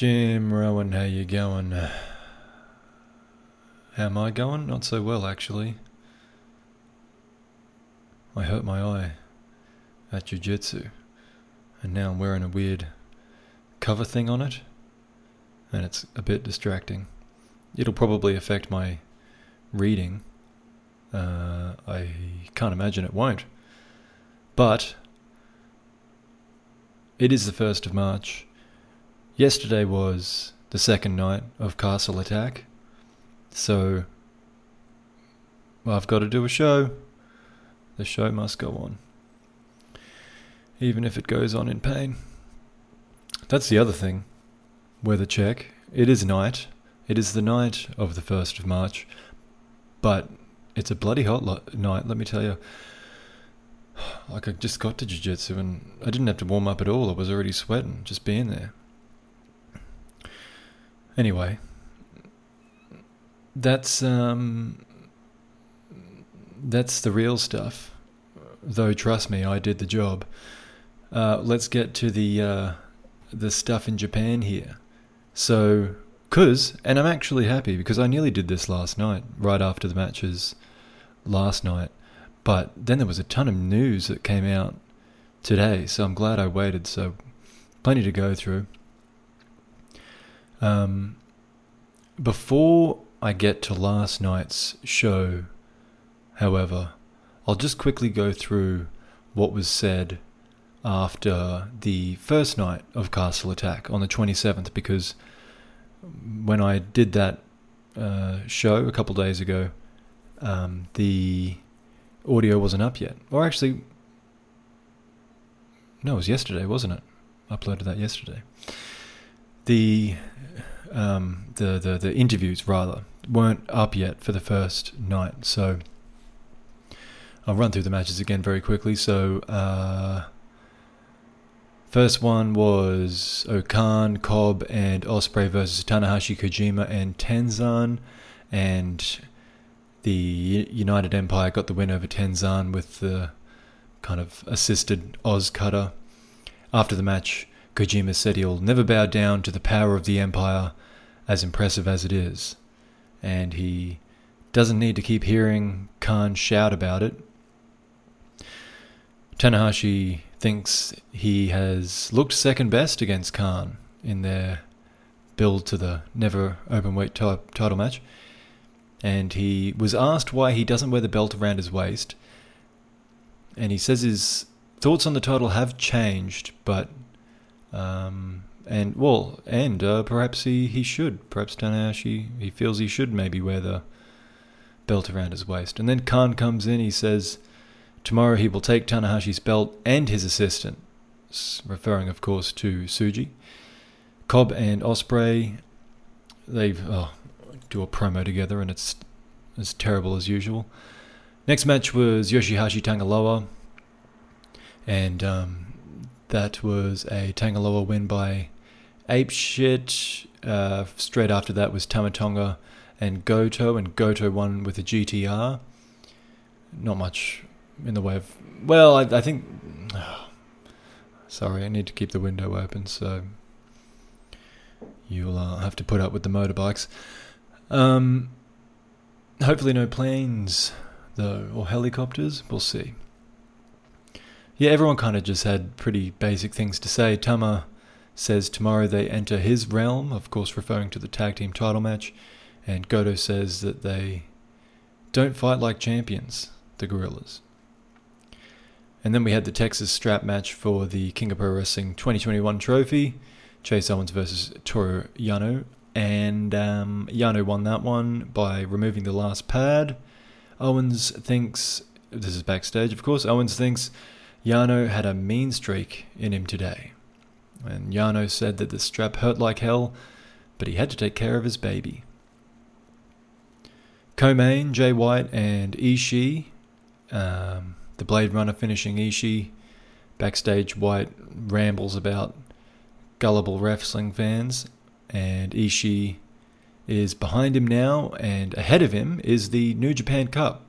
Jim Rowan, how you going? How am I going? Not so well, actually. I hurt my eye at jiu-jitsu, and now I'm wearing a weird cover thing on it, and it's a bit distracting. It'll probably affect my reading. Uh, I can't imagine it won't. But it is the 1st of March. Yesterday was the second night of Castle Attack. So I've got to do a show. The show must go on. Even if it goes on in pain. That's the other thing. Weather check. It is night. It is the night of the 1st of March. But it's a bloody hot lo- night, let me tell you. Like I just got to jiu-jitsu and I didn't have to warm up at all. I was already sweating just being there. Anyway, that's um that's the real stuff. Though trust me, I did the job. Uh, let's get to the uh, the stuff in Japan here. So, cause, and I'm actually happy because I nearly did this last night, right after the matches last night. But then there was a ton of news that came out today, so I'm glad I waited. So, plenty to go through. Um, before I get to last night's show, however, I'll just quickly go through what was said after the first night of Castle Attack on the 27th because when I did that uh, show a couple days ago, um, the audio wasn't up yet. Or actually, no, it was yesterday, wasn't it? I uploaded that yesterday. The um, the, the the interviews rather weren't up yet for the first night, so I'll run through the matches again very quickly. So. Uh, First one was O-Khan, Cobb, and Ospreay versus Tanahashi, Kojima, and Tenzan. And the United Empire got the win over Tenzan with the kind of assisted OsCutter. After the match, Kojima said he'll never bow down to the power of the Empire, as impressive as it is. And he doesn't need to keep hearing Khan shout about it. Tanahashi thinks he has looked second best against Khan in their build to the never open weight t- title match. And he was asked why he doesn't wear the belt around his waist. And he says his thoughts on the title have changed, but. Um, and, well, and uh, perhaps he, he should. Perhaps Tanahashi, he feels he should maybe wear the belt around his waist. And then Khan comes in, he says Tomorrow he will take Tanahashi's belt and his assistant, referring, of course, to Tsuji. Cobb and Ospreay, they oh, do a promo together, and it's as terrible as usual. Next match was Yoshihashi Tanga Loa, and um, that was a Tanga Loa win by Ape Shit. Uh, straight after that was Tama Tonga and Goto, and Goto won with a GTR. Not much in the way of. Well, I, I think. Oh, sorry, I need to keep the window open, so you'll uh, have to put up with the motorbikes. Um, hopefully, no planes though, or helicopters. We'll see. Yeah, everyone kind of just had pretty basic things to say. Tama says tomorrow they enter his realm, of course, referring to the tag team title match, and Goto says that they don't fight like champions, the Guerrillas. And then we had the Texas strap match for the King of Pro Wrestling 2021 trophy Chase Owens versus Toru Yano. And um, Yano won that one by removing the last pad. Owens thinks, this is backstage, of course, Owens thinks Yano had a mean streak in him today. And Yano said that the strap hurt like hell, but he had to take care of his baby. Co-main, Jay White and Ishii. Um, the Blade Runner finishing Ishii. Backstage, White rambles about gullible wrestling fans, and Ishii is behind him now, and ahead of him is the New Japan Cup,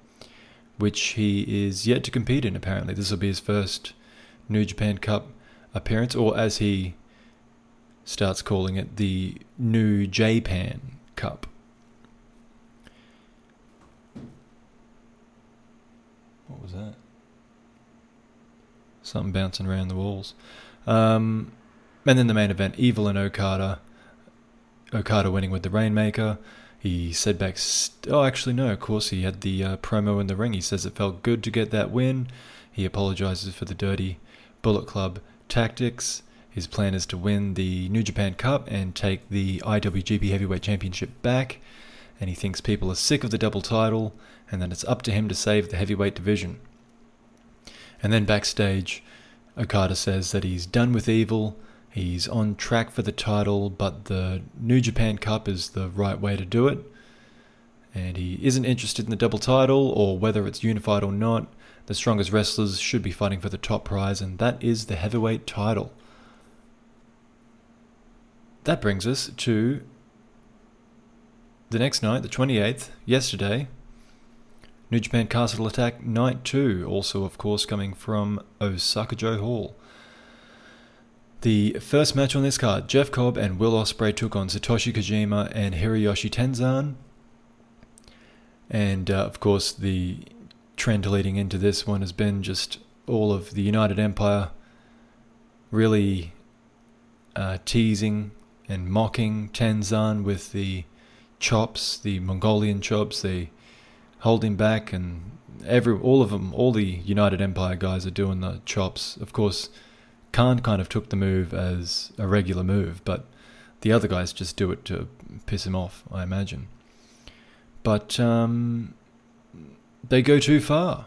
which he is yet to compete in, apparently. This will be his first New Japan Cup appearance, or as he starts calling it the New Japan Cup. What was that? Something bouncing around the walls. Um, and then the main event, Evil and Okada. Okada winning with the Rainmaker. He said back, oh, actually, no, of course, he had the uh, promo in the ring. He says it felt good to get that win. He apologizes for the dirty Bullet Club tactics. His plan is to win the New Japan Cup and take the IWGP Heavyweight Championship back. And he thinks people are sick of the double title and that it's up to him to save the heavyweight division. And then backstage, Okada says that he's done with evil, he's on track for the title, but the New Japan Cup is the right way to do it. And he isn't interested in the double title or whether it's unified or not. The strongest wrestlers should be fighting for the top prize, and that is the heavyweight title. That brings us to the next night, the 28th, yesterday, New Japan Castle Attack Night 2, also, of course, coming from Osaka-jo Hall. The first match on this card, Jeff Cobb and Will Ospreay took on Satoshi Kojima and Hiroyoshi Tenzan. And, uh, of course, the trend leading into this one has been just all of the United Empire really uh, teasing and mocking Tenzan with the chops, the Mongolian chops, the holding back, and every all of them, all the United Empire guys are doing the chops. Of course, Khan kind of took the move as a regular move, but the other guys just do it to piss him off, I imagine. But um, they go too far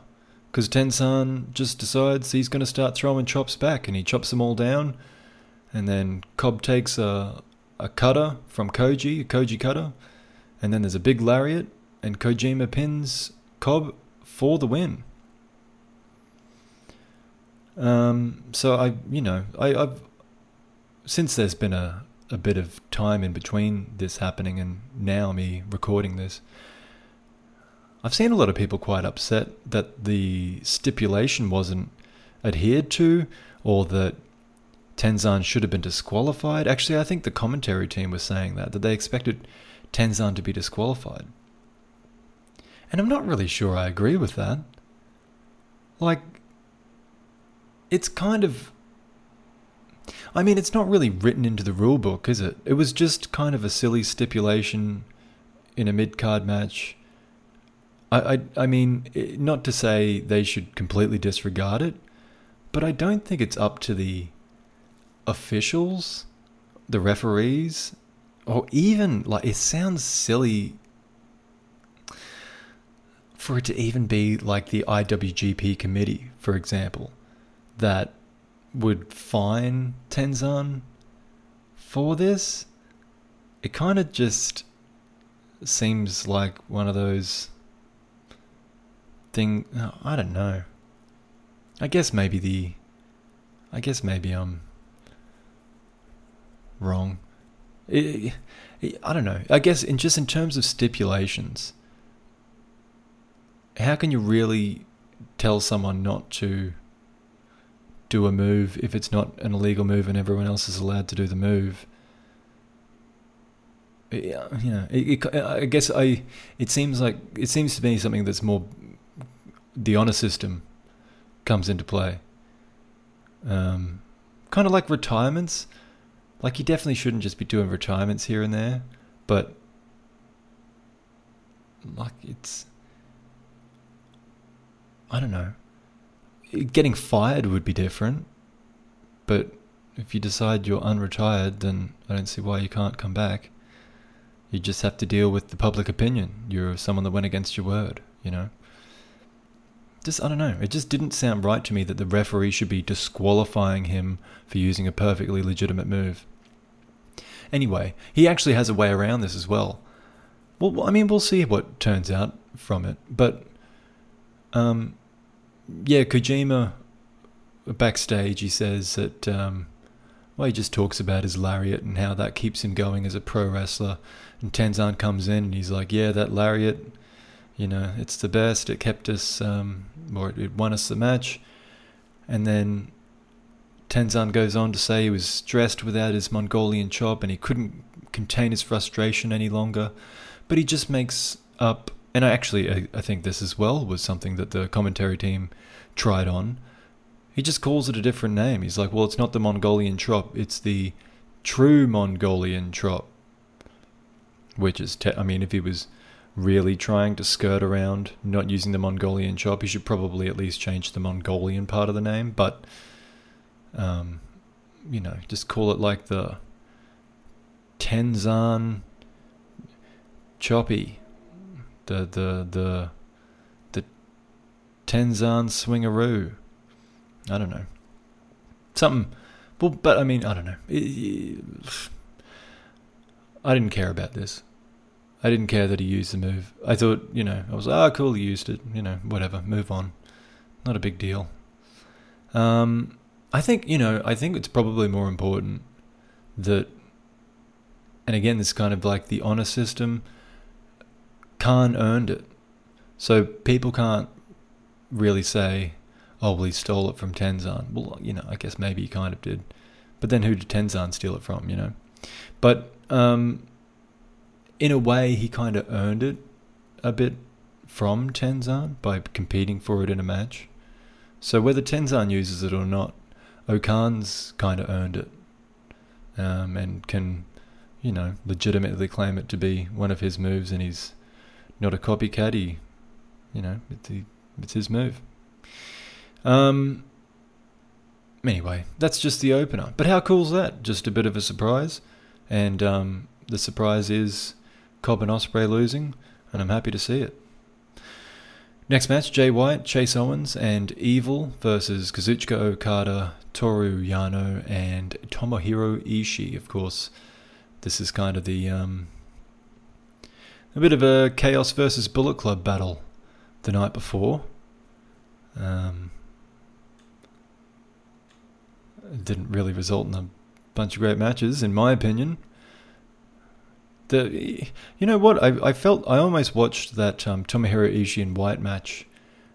because Tenzan just decides he's going to start throwing chops back, and he chops them all down. And then Cobb takes a a cutter from Koji, a Koji cutter, and then there's a big lariat, and Kojima pins Cobb for the win. Um, so I, you know, I, I've since there's been a a bit of time in between this happening and now me recording this. I've seen a lot of people quite upset that the stipulation wasn't adhered to, or that Tenzan should have been disqualified. Actually, I think the commentary team was saying that that they expected Tenzan to be disqualified. And I'm not really sure I agree with that. Like, it's kind of. I mean, it's not really written into the rule book, is it? It was just kind of a silly stipulation in a mid card match. I, I, mean, not to say they should completely disregard it, but I don't think it's up to the officials, the referees, or even like it sounds silly for it to even be like the IWGP committee, for example, that would fine Tenzan for this, it kind of just seems like one of those thing. Oh, I don't know. I guess maybe the. I guess maybe I'm wrong. It, I don't know. I guess in just in terms of stipulations, how can you really tell someone not to do a move if it's not an illegal move and everyone else is allowed to do the move? You know, it, it, I guess I. It seems like it seems to me something that's more the honor system comes into play. Um, kind of like retirements. Like you definitely shouldn't just be doing retirements here and there, but like it's I don't know. Getting fired would be different, but if you decide you're unretired, then I don't see why you can't come back. You just have to deal with the public opinion. You're someone that went against your word, you know? Just, I don't know. It just didn't sound right to me that the referee should be disqualifying him for using a perfectly legitimate move. Anyway, he actually has a way around this as well. Well, I mean, we'll see what turns out from it. But um, yeah, Kojima backstage he says that um, well he just talks about his lariat and how that keeps him going as a pro wrestler. And Tenzan comes in and he's like, yeah, that lariat, you know, it's the best. It kept us, um, or it won us the match. And then Tenzan goes on to say he was stressed without his Mongolian chop and he couldn't contain his frustration any longer. But he just makes up, and I actually I, I think this as well was something that the commentary team tried on. He just calls it a different name. He's like, well, it's not the Mongolian chop, it's the true Mongolian chop. Which is, te- I mean, if he was really trying to skirt around not using the Mongolian chop, he should probably at least change the Mongolian part of the name. But um, you know, just call it like the Tenzan Choppy, the the the the Tenzan Swingaroo. I don't know, something. Well, but I mean, I don't know. I didn't care about this. I didn't care that he used the move. I thought, you know, I was like, oh, cool, he used it. You know, whatever, move on. Not a big deal. Um, I think, you know, I think it's probably more important that, and again, this kind of like the honor system, Khan earned it. So people can't really say, oh, well, he stole it from Tenzan. Well, you know, I guess maybe he kind of did. But then who did Tenzan steal it from, you know? But um, in a way, he kind of earned it a bit from Tenzan by competing for it in a match. So whether Tenzan uses it or not, O-Khan's kind of earned it um, and can, you know, legitimately claim it to be one of his moves, and he's not a copycat. He, you know, it's, he, it's his move. Um. Anyway, that's just the opener. But how cool's that? Just a bit of a surprise, and um, the surprise is Cobb and Ospreay losing, and I'm happy to see it. Next match, Jay White, Chase Owens, and Evil versus Kazuchika Okada, Toru Yano, and Tomohiro Ishii. Of course, this is kind of the um, a bit of a Chaos versus Bullet Club battle the night before. Um, it didn't really result in a bunch of great matches, in my opinion the you know what I I felt I almost watched that um, Tomohiro Ishii and White match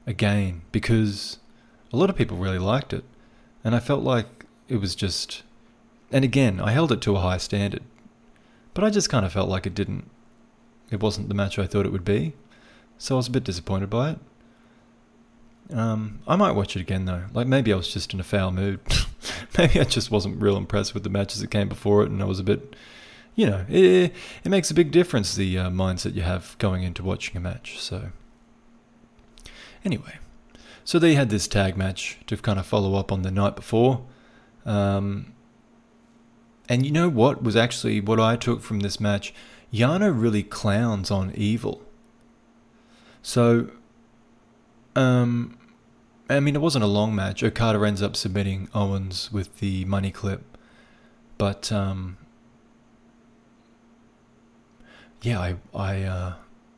again because a lot of people really liked it, and I felt like it was just, and again I held it to a high standard, but I just kind of felt like it didn't, it wasn't the match I thought it would be, so I was a bit disappointed by it. Um, I might watch it again though. Like maybe I was just in a foul mood. maybe I just wasn't real impressed with the matches that came before it, and I was a bit you know, it, it makes a big difference the uh, mindset you have going into watching a match. So, anyway, so they had this tag match to kind of follow up on the night before. Um, and you know what was actually what I took from this match? Yano really clowns on evil. So, um, I mean, it wasn't a long match. Okada ends up submitting Owens with the money clip, but um, yeah, I, I, uh,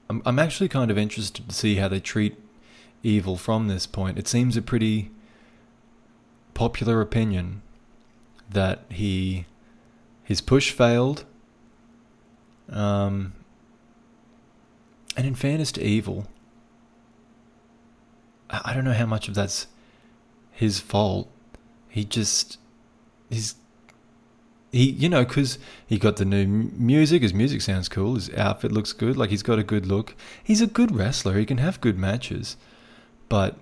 I'm, I'm actually kind of interested to see how they treat evil from this point. It seems a pretty popular opinion that he, his push failed. Um, and in fairness to evil, I, I don't know how much of that's his fault. He just, he's he, you know, because he got the new music. His music sounds cool. His outfit looks good. Like he's got a good look. He's a good wrestler. He can have good matches, but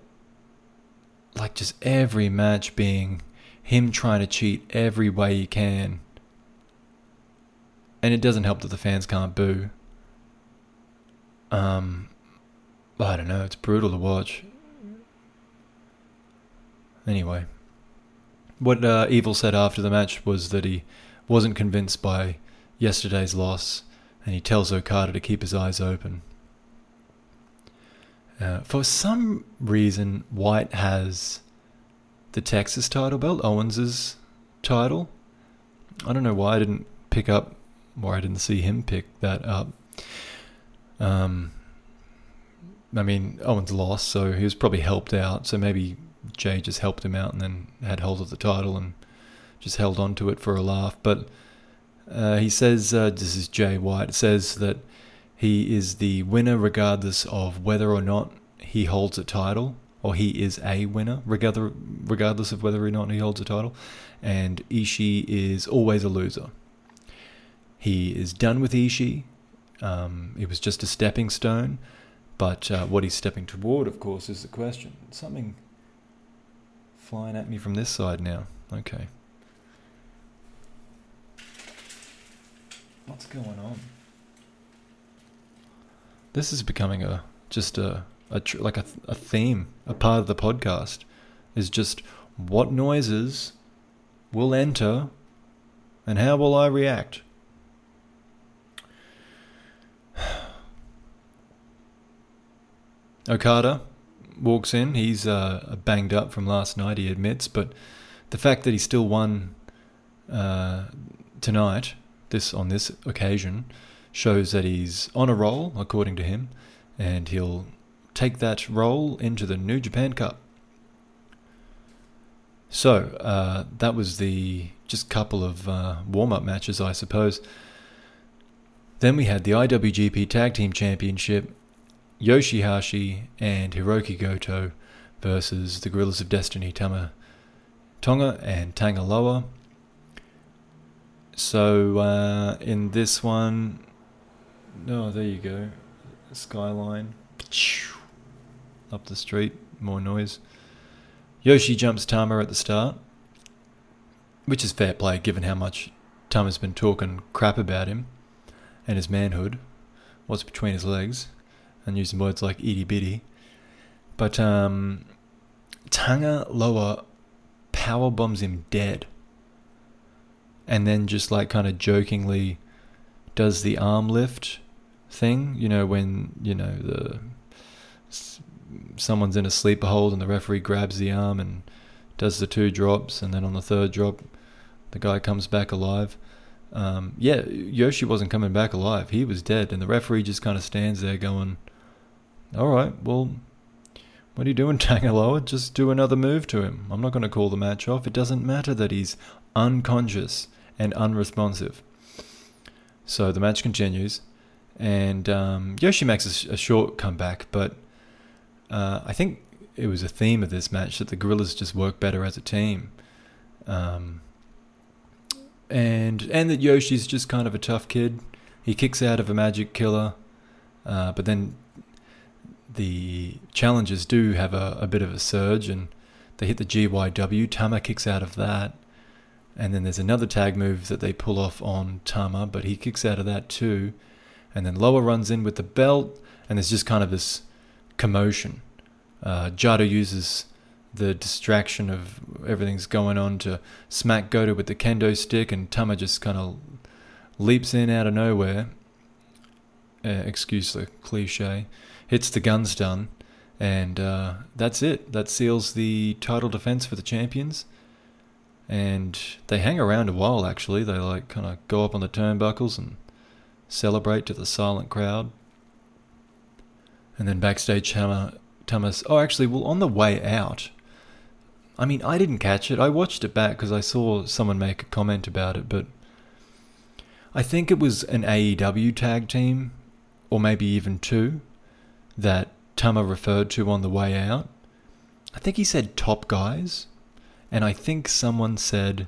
like just every match being him trying to cheat every way he can, and it doesn't help that the fans can't boo. Um, I don't know. It's brutal to watch. Anyway. What uh, Evil said after the match was that he wasn't convinced by yesterday's loss, and he tells Okada to keep his eyes open. Uh, for some reason, White has the Texas title belt, Owens's title. I don't know why I didn't pick up, or I didn't see him pick that up. Um, I mean, Owens lost, so he was probably helped out. So maybe Jay just helped him out and then had hold of the title and just held on to it for a laugh. But uh, he says, uh, this is Jay White, says that he is the winner regardless of whether or not he holds a title or he is a winner, regardless of whether or not he holds a title. And Ishii is always a loser. He is done with Ishii. Um, it was just a stepping stone. But uh, what he's stepping toward, of course, is the question. Something flying at me from this side now. Okay. What's going on? This is becoming a just a, a tr- like a, a theme, a part of the podcast is just what noises will enter and how will I react. Okada walks in. He's uh, banged up from last night, he admits, but the fact that he still won uh, tonight, this on this occasion, shows that he's on a roll, according to him, and he'll take that role into the New Japan Cup. So uh, that was the just couple of uh, warm up matches, I suppose. Then we had the IWGP Tag Team Championship, Yoshihashi and Hiroki Goto versus the Guerrillas of Destiny, Tama Tonga and Tanga Loa. So uh, in this one, oh, there you go, skyline up the street, more noise. Yoshi jumps Tama at the start, which is fair play given how much Tama's been talking crap about him and his manhood, what's between his legs, and using words like itty bitty. But um, Tanga Loa power bombs him dead, and then just like kind of jokingly does the arm lift thing. You know when you know the someone's in a sleeper hold and the referee grabs the arm and does the two drops, and then on the third drop, the guy comes back alive. Um, yeah, Yoshi wasn't coming back alive. He was dead, and the referee just kind of stands there going, "All right, well, what are you doing, Tanga Loa? Just do another move to him. I'm not going to call the match off. It doesn't matter that he's unconscious and unresponsive." So the match continues, and um, Yoshi makes a, short comeback, but uh, I think it was a theme of this match that the Guerrillas just work better as a team. Um, and and that Yoshi's just kind of a tough kid. He kicks out of a magic killer, uh, but then the challengers do have a, a bit of a surge and they hit the GYW. Tama kicks out of that. And then there's another tag move that they pull off on Tama, but he kicks out of that too. And then Loa runs in with the belt, and there's just kind of this commotion. Uh, Jado uses the distraction of everything's going on to smack Goto with the kendo stick, and Tama just kind of leaps in out of nowhere. Uh, excuse the cliche. Hits the gun stun, and uh, that's it. That seals the title defense for the champions. And they hang around a while. Actually, they like kind of go up on the turnbuckles and celebrate to the silent crowd. And then backstage, Tama, Thomas. Oh, actually, well, on the way out, I mean, I didn't catch it. I watched it back because I saw someone make a comment about it, but I think it was an AEW tag team, or maybe even two, that Tama referred to on the way out. I think he said top guys, and I think someone said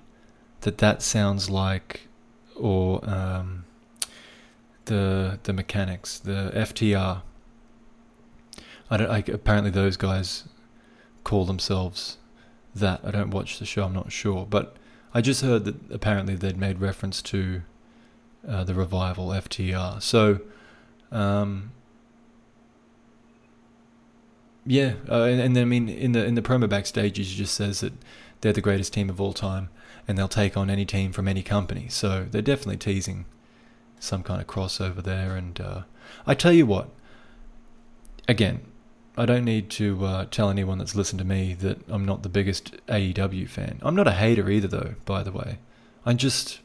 that that sounds like, or um, the the mechanics, the FTR I don't. I, apparently, those guys call themselves that. I don't watch the show. I'm not sure, but I just heard that apparently they'd made reference to uh, the revival FTR. So, um, yeah, uh, and, and I mean in the in the promo backstage, he just says that they're the greatest team of all time, and they'll take on any team from any company. So they're definitely teasing some kind of crossover there. And uh, I tell you what, again, I don't need to uh, tell anyone that's listened to me that I'm not the biggest AEW fan. I'm not a hater either, though. By the way, I'm just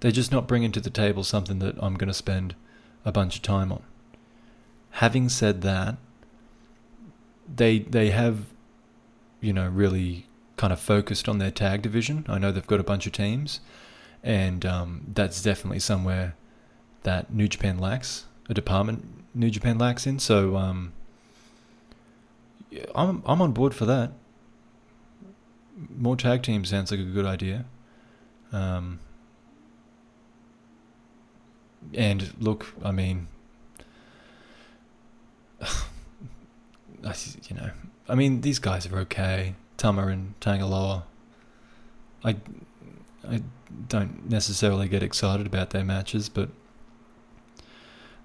they're just not bringing to the table something that I'm going to spend a bunch of time on. Having said that, they they have, you know, really kind of focused on their tag division. I know they've got a bunch of teams, and um, that's definitely somewhere that New Japan lacks a department. New Japan lacks in so. Um, I'm I'm on board for that. More tag teams sounds like a good idea. Um, and look, I mean, you know, I mean, these guys are okay. Tama and Tanga Loa. I, I don't necessarily get excited about their matches, but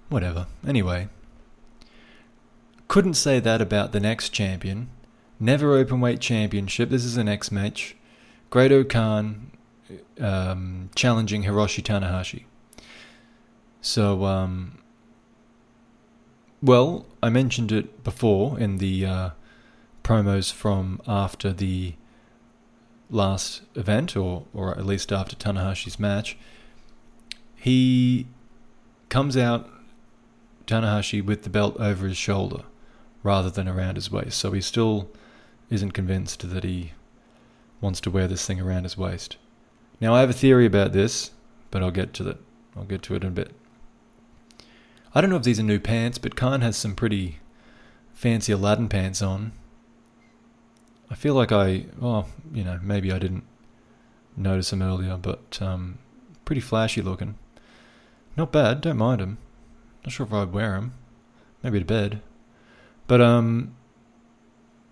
whatever. Anyway, couldn't say that about the next champion. Never Openweight Championship. This is the next match. Great-O-Khan um, challenging Hiroshi Tanahashi. So, um, well, I mentioned it before in the uh, promos from after the last event, or or at least after Tanahashi's match. He comes out Tanahashi with the belt over his shoulder rather than around his waist. So he still isn't convinced that he wants to wear this thing around his waist. Now I have a theory about this, but I'll get to that. I'll get to it in a bit. I don't know if these are new pants, but Khan has some pretty fancy Aladdin pants on. I feel like I, well, you know, maybe I didn't notice them earlier, but um, pretty flashy looking. Not bad, don't mind them. Not sure if I'd wear them. Maybe to bed. But um,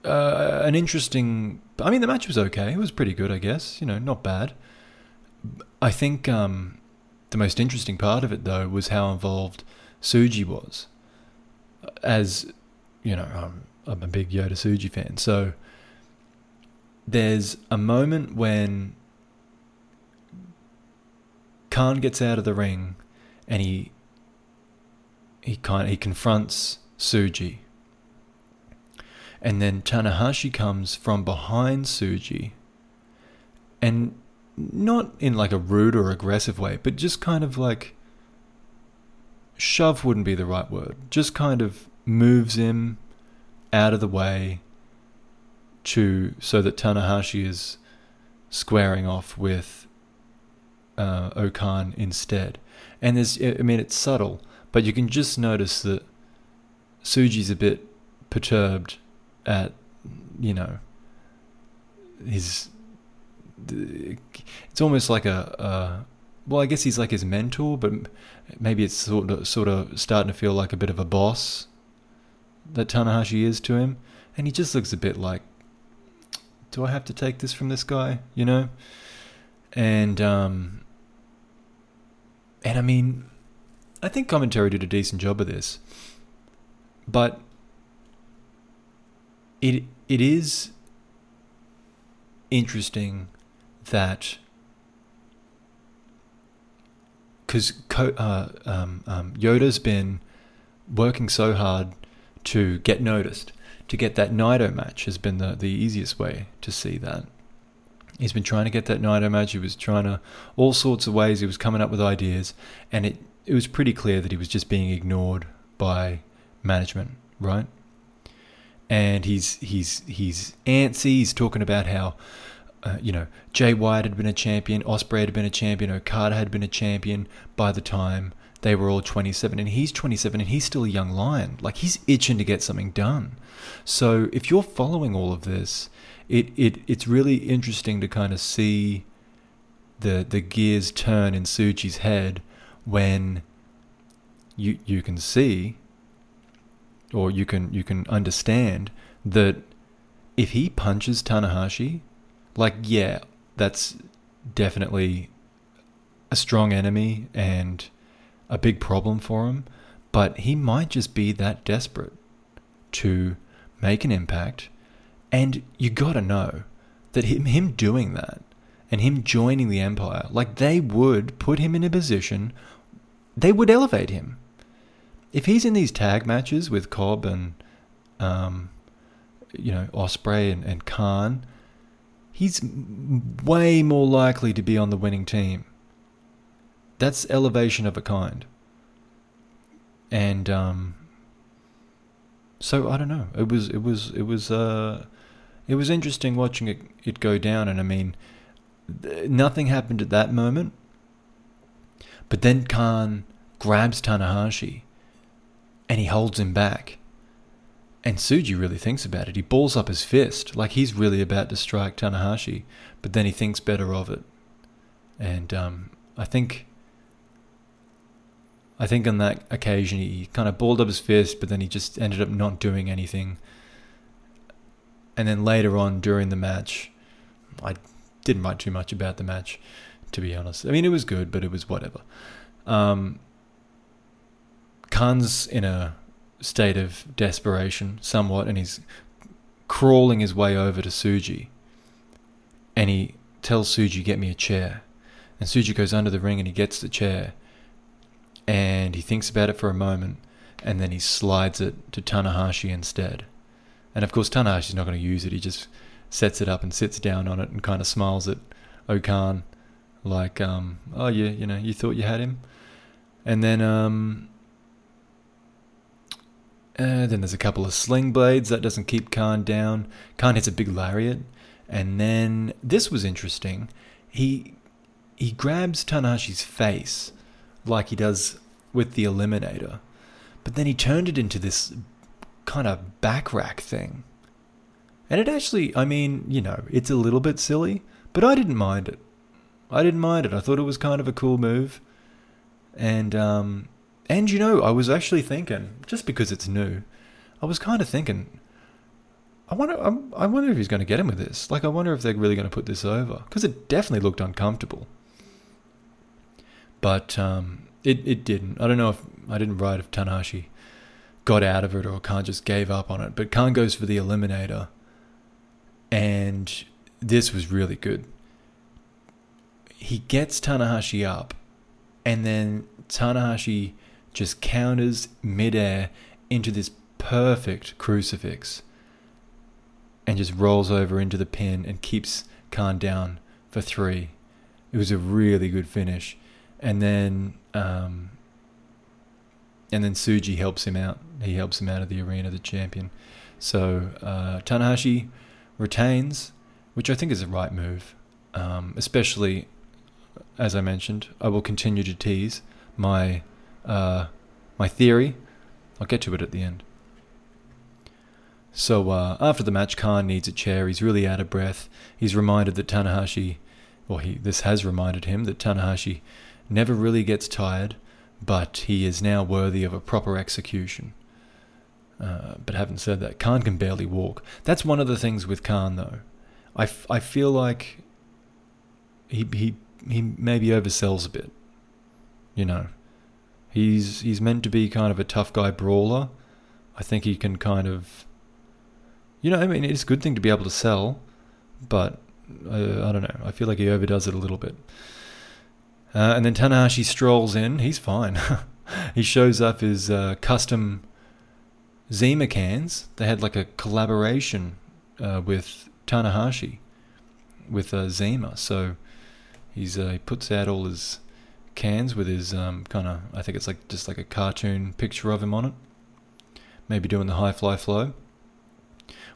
uh, an interesting. I mean, the match was okay. It was pretty good, I guess. You know, not bad. I think um, the most interesting part of it, though, was how involved Tsuji was. As you know, I'm, I'm a big Yota Tsuji fan, so there's a moment when Khan gets out of the ring and he he kind he confronts Tsuji. And then Tanahashi comes from behind Tsuji and not in like a rude or aggressive way, but just kind of like shove wouldn't be the right word. Just kind of moves him out of the way to so that Tanahashi is squaring off with uh, O-Khan instead. And there's, I mean, it's subtle, but you can just notice that Tsuji's a bit perturbed at, you know, his. It's almost like a, a well, I guess he's like his mentor, but maybe it's sort of sort of starting to feel like a bit of a boss that Tanahashi is to him, and he just looks a bit like, do I have to take this from this guy? You know, and um, and I mean, I think commentary did a decent job of this, but it it is interesting that because uh, um, um, Yota's been working so hard to get noticed, to get that Naito match has been the, the easiest way to see that. He's been trying to get that Naito match. He was trying to all sorts of ways. He was coming up with ideas, and it it was pretty clear that he was just being ignored by management, right? And he's he's he's antsy. He's talking about how uh, you know, Jay White had been a champion, Ospreay had been a champion, Okada had been a champion by the time they were all 27, and he's 27 and he's still a young lion. Like he's itching to get something done. So if you're following all of this, it, it it's really interesting to kind of see the the gears turn in Tsuji's head when you you can see or you can you can understand that if he punches Tanahashi like, yeah, that's definitely a strong enemy and a big problem for him, but he might just be that desperate to make an impact. And you gotta know that him, him doing that and him joining the Empire, like they would put him in a position, they would elevate him. If he's in these tag matches with Cobb and, um, you know, Ospreay and, and Khan, he's way more likely to be on the winning team. That's elevation of a kind. And um, so I don't know. It was it was it was uh, it was interesting watching it it go down. And I mean, nothing happened at that moment. But then Khan grabs Tanahashi, and he holds him back. And Tsuji really thinks about it. He balls up his fist, like he's really about to strike Tanahashi, but then he thinks better of it. And um, I think, I think on that occasion he kind of balled up his fist, but then he just ended up not doing anything. And then later on during the match, I didn't write too much about the match, to be honest. I mean, it was good, but it was whatever. Um, Khan's in a state of desperation somewhat, and he's crawling his way over to Tsuji And he tells Tsuji, Get me a chair. And Tsuji goes under the ring and he gets the chair. And he thinks about it for a moment, and then he slides it to Tanahashi instead. And of course, Tanahashi's not going to use it. He just sets it up and sits down on it and kind of smiles at O-Khan, like, um, "Oh yeah, you know, you thought you had him." And then, um, uh, then there's a couple of sling blades that doesn't keep Khan down. Khan hits a big lariat, and then this was interesting. He he grabs Tanahashi's face like he does with the Eliminator, but then he turned it into this kind of back rack thing. And it actually, I mean, you know, it's a little bit silly, but I didn't mind it. I didn't mind it. I thought it was kind of a cool move. And um, and you know, I was actually thinking, just because it's new, I was kind of thinking, I wonder, I wonder if he's going to get him with this. Like, I wonder if they're really going to put this over because it definitely looked uncomfortable. But um, it it didn't. I don't know if I didn't write if Tanahashi got out of it or Khan just gave up on it. But Khan goes for the Eliminator, and this was really good. He gets Tanahashi up, and then Tanahashi just counters midair into this perfect crucifix and just rolls over into the pin and keeps Khan down for three. It was a really good finish. And then um, and then Tsuji helps him out. He helps him out of the arena, the champion. So uh, Tanahashi retains, which I think is the right move. Um, especially, as I mentioned, I will continue to tease my uh, my theory. I'll get to it at the end. So uh, after the match, Khan needs a chair. He's really out of breath. He's reminded that Tanahashi, or he this has reminded him that Tanahashi never really gets tired, but he is now worthy of a proper execution. Uh, but having said that, Khan can barely walk. That's one of the things with Khan, though. I, f- I feel like he he he maybe oversells a bit. You know, He's he's meant to be kind of a tough guy brawler. I think he can kind of, you know, I mean, it's a good thing to be able to sell, but uh, I don't know. I feel like he overdoes it a little bit. Uh, and then Tanahashi strolls in. He's fine. he shows up his uh, custom Zima cans. They had like a collaboration uh, with Tanahashi with uh, Zima. So he's uh, he puts out all his cans with his um, kind of, I think it's like just like a cartoon picture of him on it. Maybe doing the high fly flow,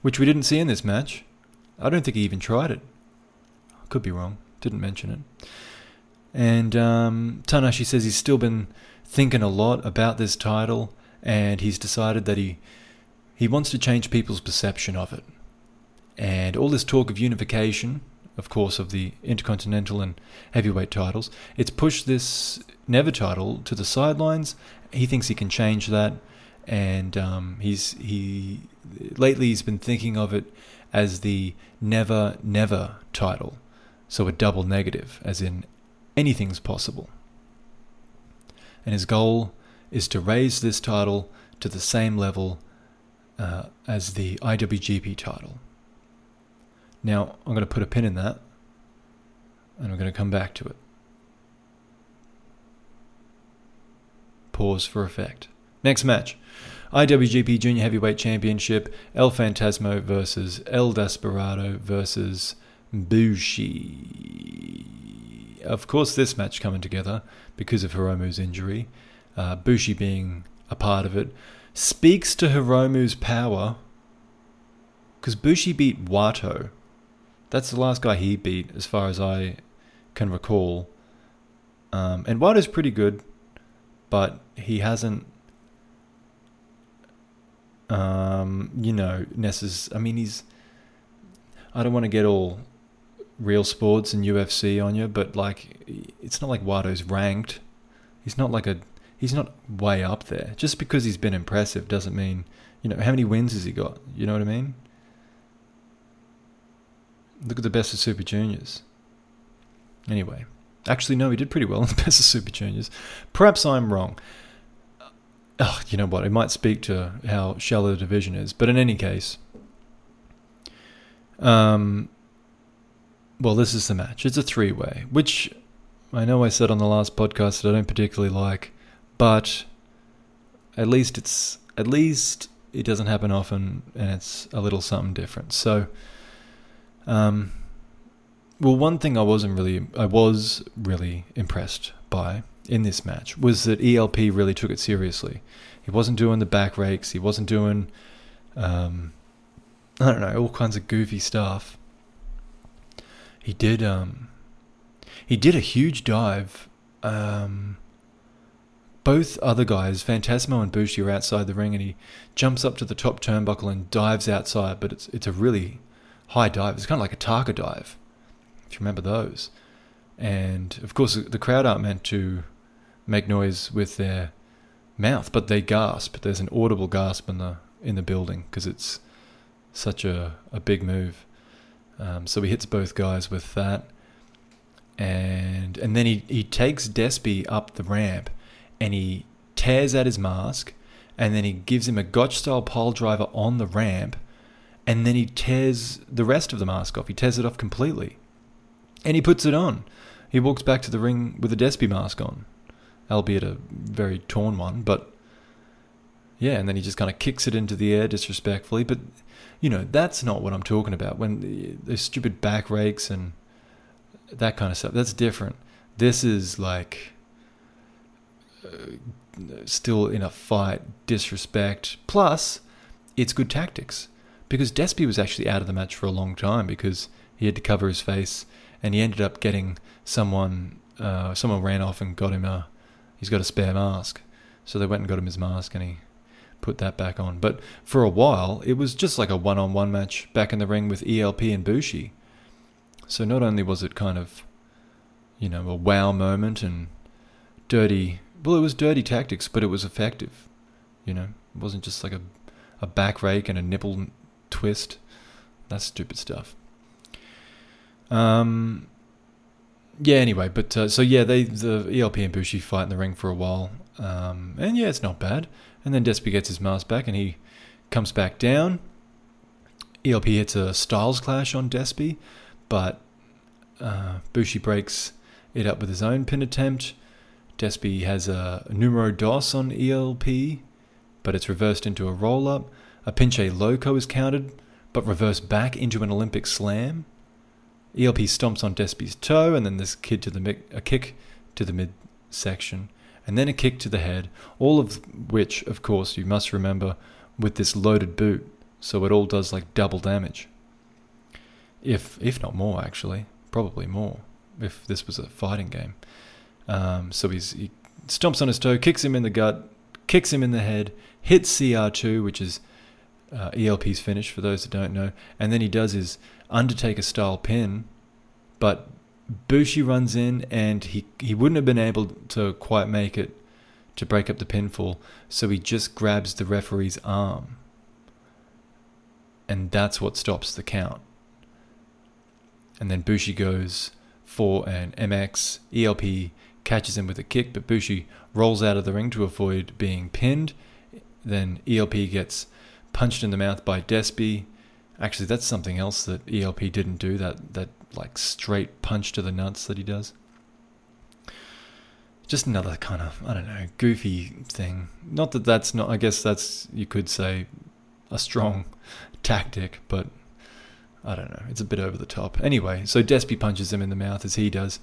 which we didn't see in this match. I don't think he even tried it. Could be wrong. Didn't mention it. And um, Tanahashi says he's still been thinking a lot about this title, and he's decided that he he wants to change people's perception of it. And all this talk of unification of course, of the Intercontinental and Heavyweight titles. It's pushed this Never title to the sidelines. He thinks he can change that, and um, he's he lately he's been thinking of it as the Never Never title, so a double negative, as in anything's possible. And his goal is to raise this title to the same level uh, as the IWGP title. Now, I'm going to put a pin in that, and I'm going to come back to it. Pause for effect. Next match IWGP Junior Heavyweight Championship El Phantasmo versus El Desperado versus Bushi. Of course, this match coming together because of Hiromu's injury. Uh, Bushi being a part of it speaks to Hiromu's power because Bushi beat Wato that's the last guy he beat, as far as I can recall. Um, and Wato's pretty good, but he hasn't. Um, you know, Ness's. I mean, he's. I don't want to get all real sports and UFC on you, but like, it's not like Wato's ranked. He's not like a. He's not way up there. Just because he's been impressive doesn't mean, you know, how many wins has he got? You know what I mean? Look at the best of Super Juniors. Anyway, actually, no, he did pretty well in the best of Super Juniors. Perhaps I'm wrong. Oh, you know what? It might speak to how shallow the division is, but in any case, um, well, this is the match. It's a three-way, which I know I said on the last podcast that I don't particularly like, but at least it's at least it doesn't happen often, and it's a little something different. So, um, well, one thing I wasn't really, I was really impressed by in this match was that ELP really took it seriously. He wasn't doing the back rakes. He wasn't doing, um, I don't know, all kinds of goofy stuff. He did, um, he did a huge dive. Um, both other guys, Phantasmo and Bushi, are outside the ring, and he jumps up to the top turnbuckle and dives outside. But it's it's a really high dive. It's kind of like a Taka dive, if you remember those. And of course, the crowd aren't meant to make noise with their mouth, but they gasp. There's an audible gasp in the in the building because it's such a, a big move. Um, so he hits both guys with that, and and then he, he takes Despy up the ramp, and he tears at his mask, and then he gives him a gotch style pile driver on the ramp, and then he tears the rest of the mask off. He tears it off completely, and he puts it on. He walks back to the ring with a Despy mask on, albeit a very torn one. But yeah, and then he just kind of kicks it into the air disrespectfully. But you know, that's not what I'm talking about. When the, the stupid back rakes and that kind of stuff, that's different. This is like uh, still in a fight, disrespect. Plus, it's good tactics because Despy was actually out of the match for a long time because he had to cover his face, and he ended up getting someone. Uh, someone ran off and got him a he's got a spare mask. So they went and got him his mask and he put that back on. But for a while, it was just like a one on one match back in the ring with ELP and Bushi. So not only was it kind of, you know, a wow moment and dirty, well, it was dirty tactics, but it was effective. You know, it wasn't just like a, a back rake and a nipple twist. That's stupid stuff. Um, yeah. Anyway, but uh, so yeah, they the ELP and Bushi fight in the ring for a while, um, and yeah, it's not bad. And then Despy gets his mask back, and he comes back down. ELP hits a Styles clash on Despy, but uh, Bushi breaks it up with his own pin attempt. Despy has a numero dos on ELP, but it's reversed into a roll up. A pinche loco is countered, but reversed back into an Olympic slam. ELP stomps on Despy's toe, and then a, kid to the mi- a kick to the midsection, and then a kick to the head. All of which, of course, you must remember with this loaded boot, so it all does like double damage. If if not more, actually, probably more. If this was a fighting game, um, so he's, he stomps on his toe, kicks him in the gut, kicks him in the head, hits CR2, which is uh, ELP's finish for those that don't know, and then he does his Undertaker style pin, but Bushi runs in and he, he wouldn't have been able to quite make it to break up the pinfall, so he just grabs the referee's arm. And that's what stops the count. And then Bushi goes for an MX. ELP catches him with a kick, but Bushi rolls out of the ring to avoid being pinned. Then ELP gets punched in the mouth by Despy. Actually, that's something else that ELP didn't do. That that like straight punch to the nuts that he does. Just another kind of I don't know goofy thing. Not that that's not. I guess that's you could say a strong tactic, but I don't know. It's a bit over the top. Anyway, so Despy punches him in the mouth as he does.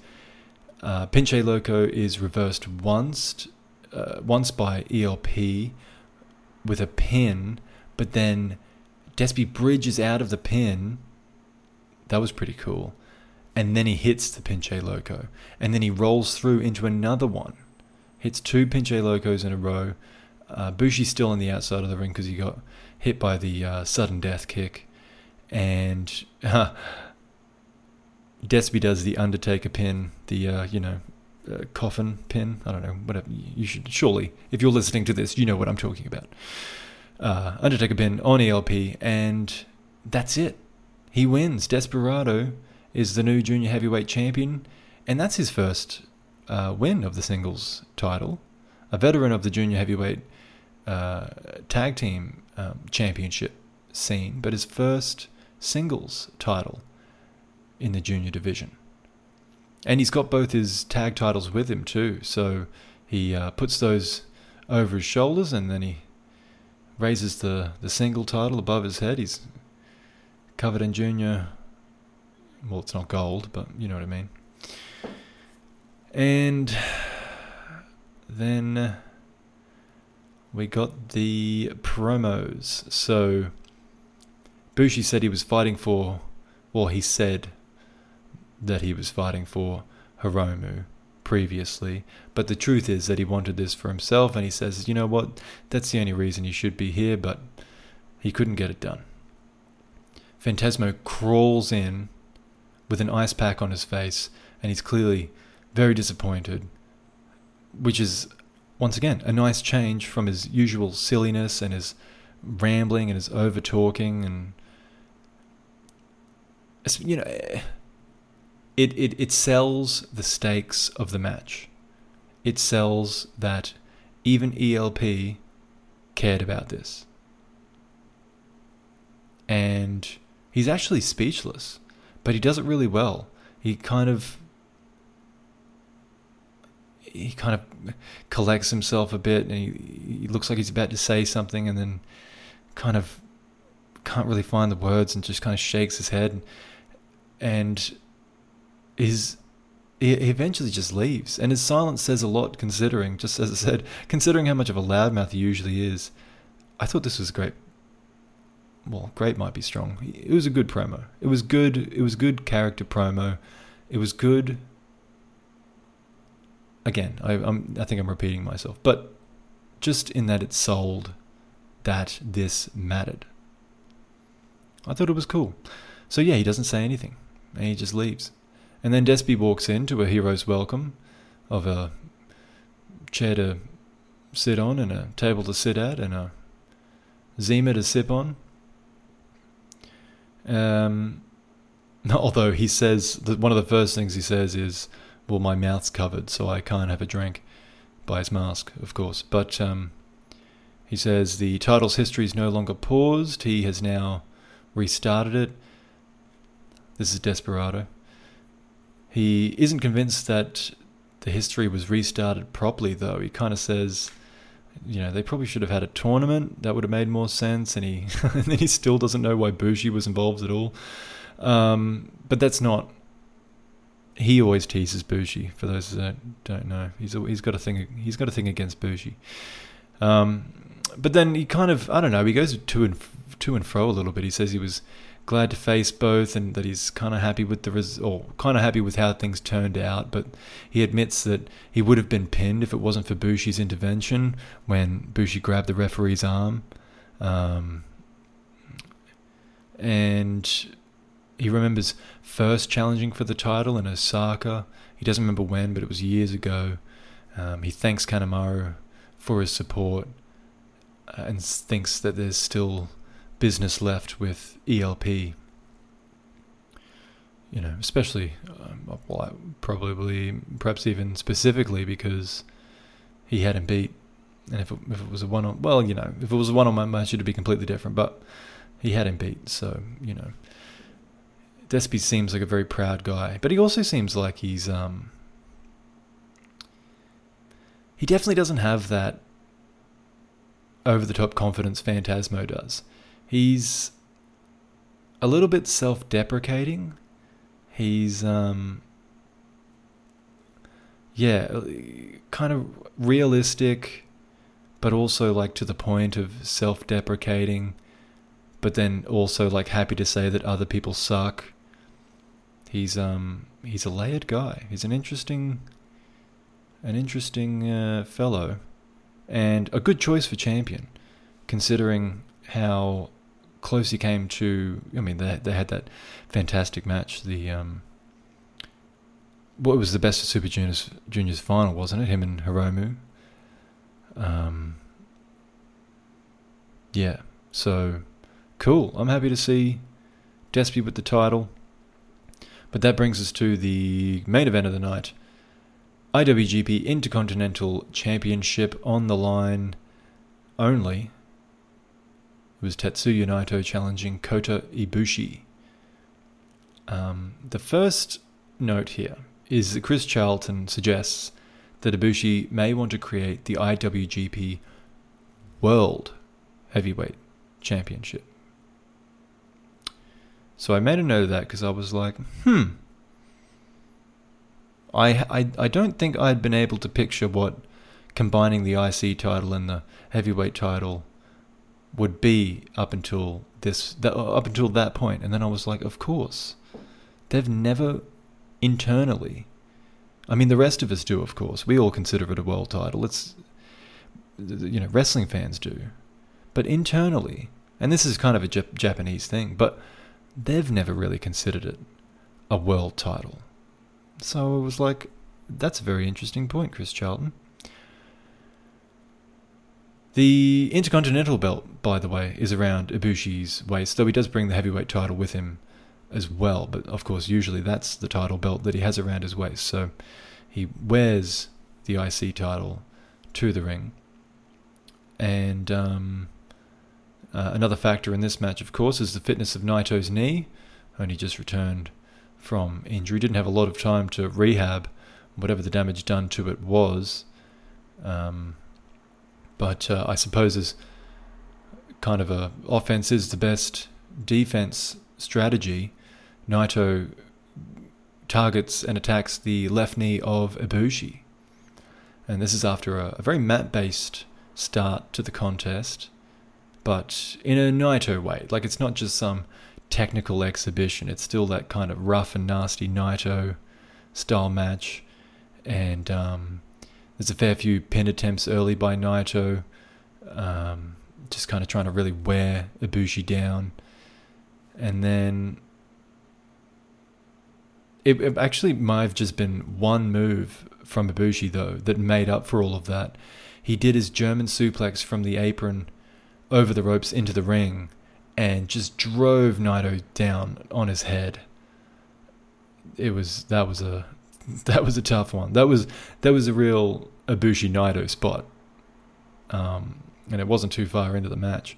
Uh, Pinche Loco is reversed once, uh, once by ELP with a pin, but then Despy bridges out of the pin. That was pretty cool. And then he hits the Pinche Loco. And then he rolls through into another one. Hits two Pinche Locos in a row. Uh, Bushi's still on the outside of the ring because he got hit by the uh, sudden death kick, and uh, Despy does the Undertaker pin, the uh, you know uh, coffin pin. I don't know, whatever. You should surely, if you're listening to this, you know what I'm talking about. Uh, Undertaker pin on ELP, and that's it. He wins. Desperado is the new junior heavyweight champion, and that's his first uh, win of the singles title. A veteran of the junior heavyweight uh, tag team um, championship scene, but his first singles title in the junior division. And he's got both his tag titles with him too, so he uh, puts those over his shoulders and then he raises the, the single title above his head. He's covered in junior. Well, it's not gold, but you know what I mean. And then we got the promos. So Bushi said he was fighting for, well, he said that he was fighting for Hiromu previously, but the truth is that he wanted this for himself, and he says, you know what, that's the only reason he should be here, but he couldn't get it done. Phantasmo crawls in with an ice pack on his face, and he's clearly very disappointed, which is, once again, a nice change from his usual silliness and his rambling and his over talking and you know eh, it, it, it sells the stakes of the match. It sells that even ELP cared about this. And he's actually speechless, but he does it really well. He kind of he kind of collects himself a bit and he, he looks like he's about to say something and then kind of can't really find the words and just kind of shakes his head and is he eventually just leaves. And his silence says a lot considering, just as I said, considering how much of a loudmouth he usually is. I thought this was great. Well, great might be strong. It was a good promo. It was good. It was good character promo. It was good. Again, I, I'm, I think I'm repeating myself, but just in that it sold that this mattered. I thought it was cool. So yeah, he doesn't say anything, and he just leaves. And then Despy walks in to a hero's welcome of a chair to sit on and a table to sit at and a Zima to sip on. Um, although he says that one of the first things he says is, "Well, my mouth's covered, so I can't have a drink." By his mask, of course. But um, he says the title's history is no longer paused. He has now restarted it. This is Desperado. He isn't convinced that the history was restarted properly, though. He kind of says, you know, they probably should have had a tournament. That would have made more sense. And he, and then he still doesn't know why Bushi was involved at all. Um, but that's not. He always teases Bushi. For those that don't know, he's he's got a thing. He's got a thing against Bushi. Um, but then he kind of, I don't know. He goes to and to and fro a little bit. He says he was glad to face both and that he's kind of happy with the res- or kind of happy with how things turned out but he admits that he would have been pinned if it wasn't for Bushi's intervention when Bushi grabbed the referee's arm. Um, and he remembers first challenging for the title in Osaka. He doesn't remember when but it was years ago. Um, he thanks Kanemaru for his support uh, and thinks that there's still business left with ELP. You know, especially, um, well, probably, perhaps even specifically because he had him beat. And if it, if it was a one on, well, you know, if it was a one on one match, it'd be completely different. But he had him beat, so you know, Despy seems like a very proud guy, but he also seems like he's um, he definitely doesn't have that over the top confidence Phantasmo does. He's a little bit self deprecating. He's, um, yeah, kind of realistic, but also like to the point of self deprecating, but then also like happy to say that other people suck. He's, um, he's a layered guy. He's an interesting, an interesting uh, fellow. and a good choice for champion, considering how close he came to. I mean, they they had that fantastic match. The um, what was the best of Super Juniors Juniors final, wasn't it? Him and Hiromu. Um, yeah, so cool. I'm happy to see Despy with the title. But that brings us to the main event of the night. IWGP Intercontinental Championship on the line only. Was Tetsuya Naito challenging Kota Ibushi. Um, the first note here is that Chris Charlton suggests that Ibushi may want to create the IWGP World Heavyweight Championship. So I made a note of that because I was like, hmm. I, I, I don't think I'd been able to picture what combining the IC title and the heavyweight title would be up until this that, uh, up until that point. And then I was like of course. They've never internally I mean the rest of us do of course. We all consider it a world title. It's you know wrestling fans do. But internally and this is kind of a Jap- Japanese thing but they've never really considered it a world title. So I was like that's a very interesting point Chris Charlton the Intercontinental belt, by the way, is around Ibushi's waist, though he does bring the heavyweight title with him as well. But of course, usually that's the title belt that he has around his waist. So he wears the IC title to the ring. And um, uh, another factor in this match, of course, is the fitness of Naito's knee. Only just returned from injury. Didn't have a lot of time to rehab whatever the damage done to it was. Um, but uh, I suppose as kind of a offense is the best defense strategy, Naito targets and attacks the left knee of Ibushi. And this is after a, a very mat-based start to the contest, but in a Naito way. Like it's not just some technical exhibition. It's still that kind of rough and nasty Naito style match. And um, there's a fair few pin attempts early by Naito, um, just kind of trying to really wear Ibushi down. And then it, it, actually might have just been one move from Ibushi, though, that made up for all of that. He did his German suplex from the apron over the ropes into the ring and just drove Naito down on his head. It was that was a that was a tough one. That was that was a real Ibushi Naito spot, um, and it wasn't too far into the match,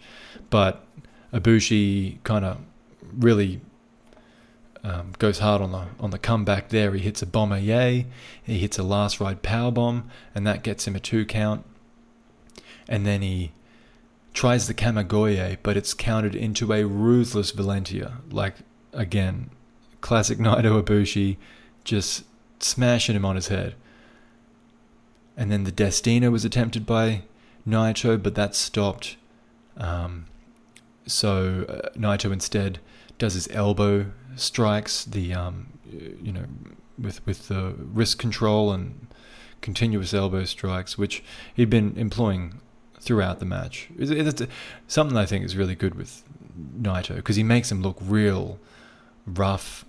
but Ibushi kind of really um, goes hard on the on the comeback there. He hits a Bomaye, he hits a last ride power bomb, and that gets him a two count. And then he tries the Kamigoye, but it's countered into a ruthless Valentia. Like again, classic Naito Ibushi, just smashing him on his head. And then the Destino was attempted by Naito, but that stopped. Um, so uh, Naito instead does his elbow strikes, the um, you know, with with the wrist control and continuous elbow strikes, which he'd been employing throughout the match. It's, it's something I think is really good with Naito because he makes him look real rough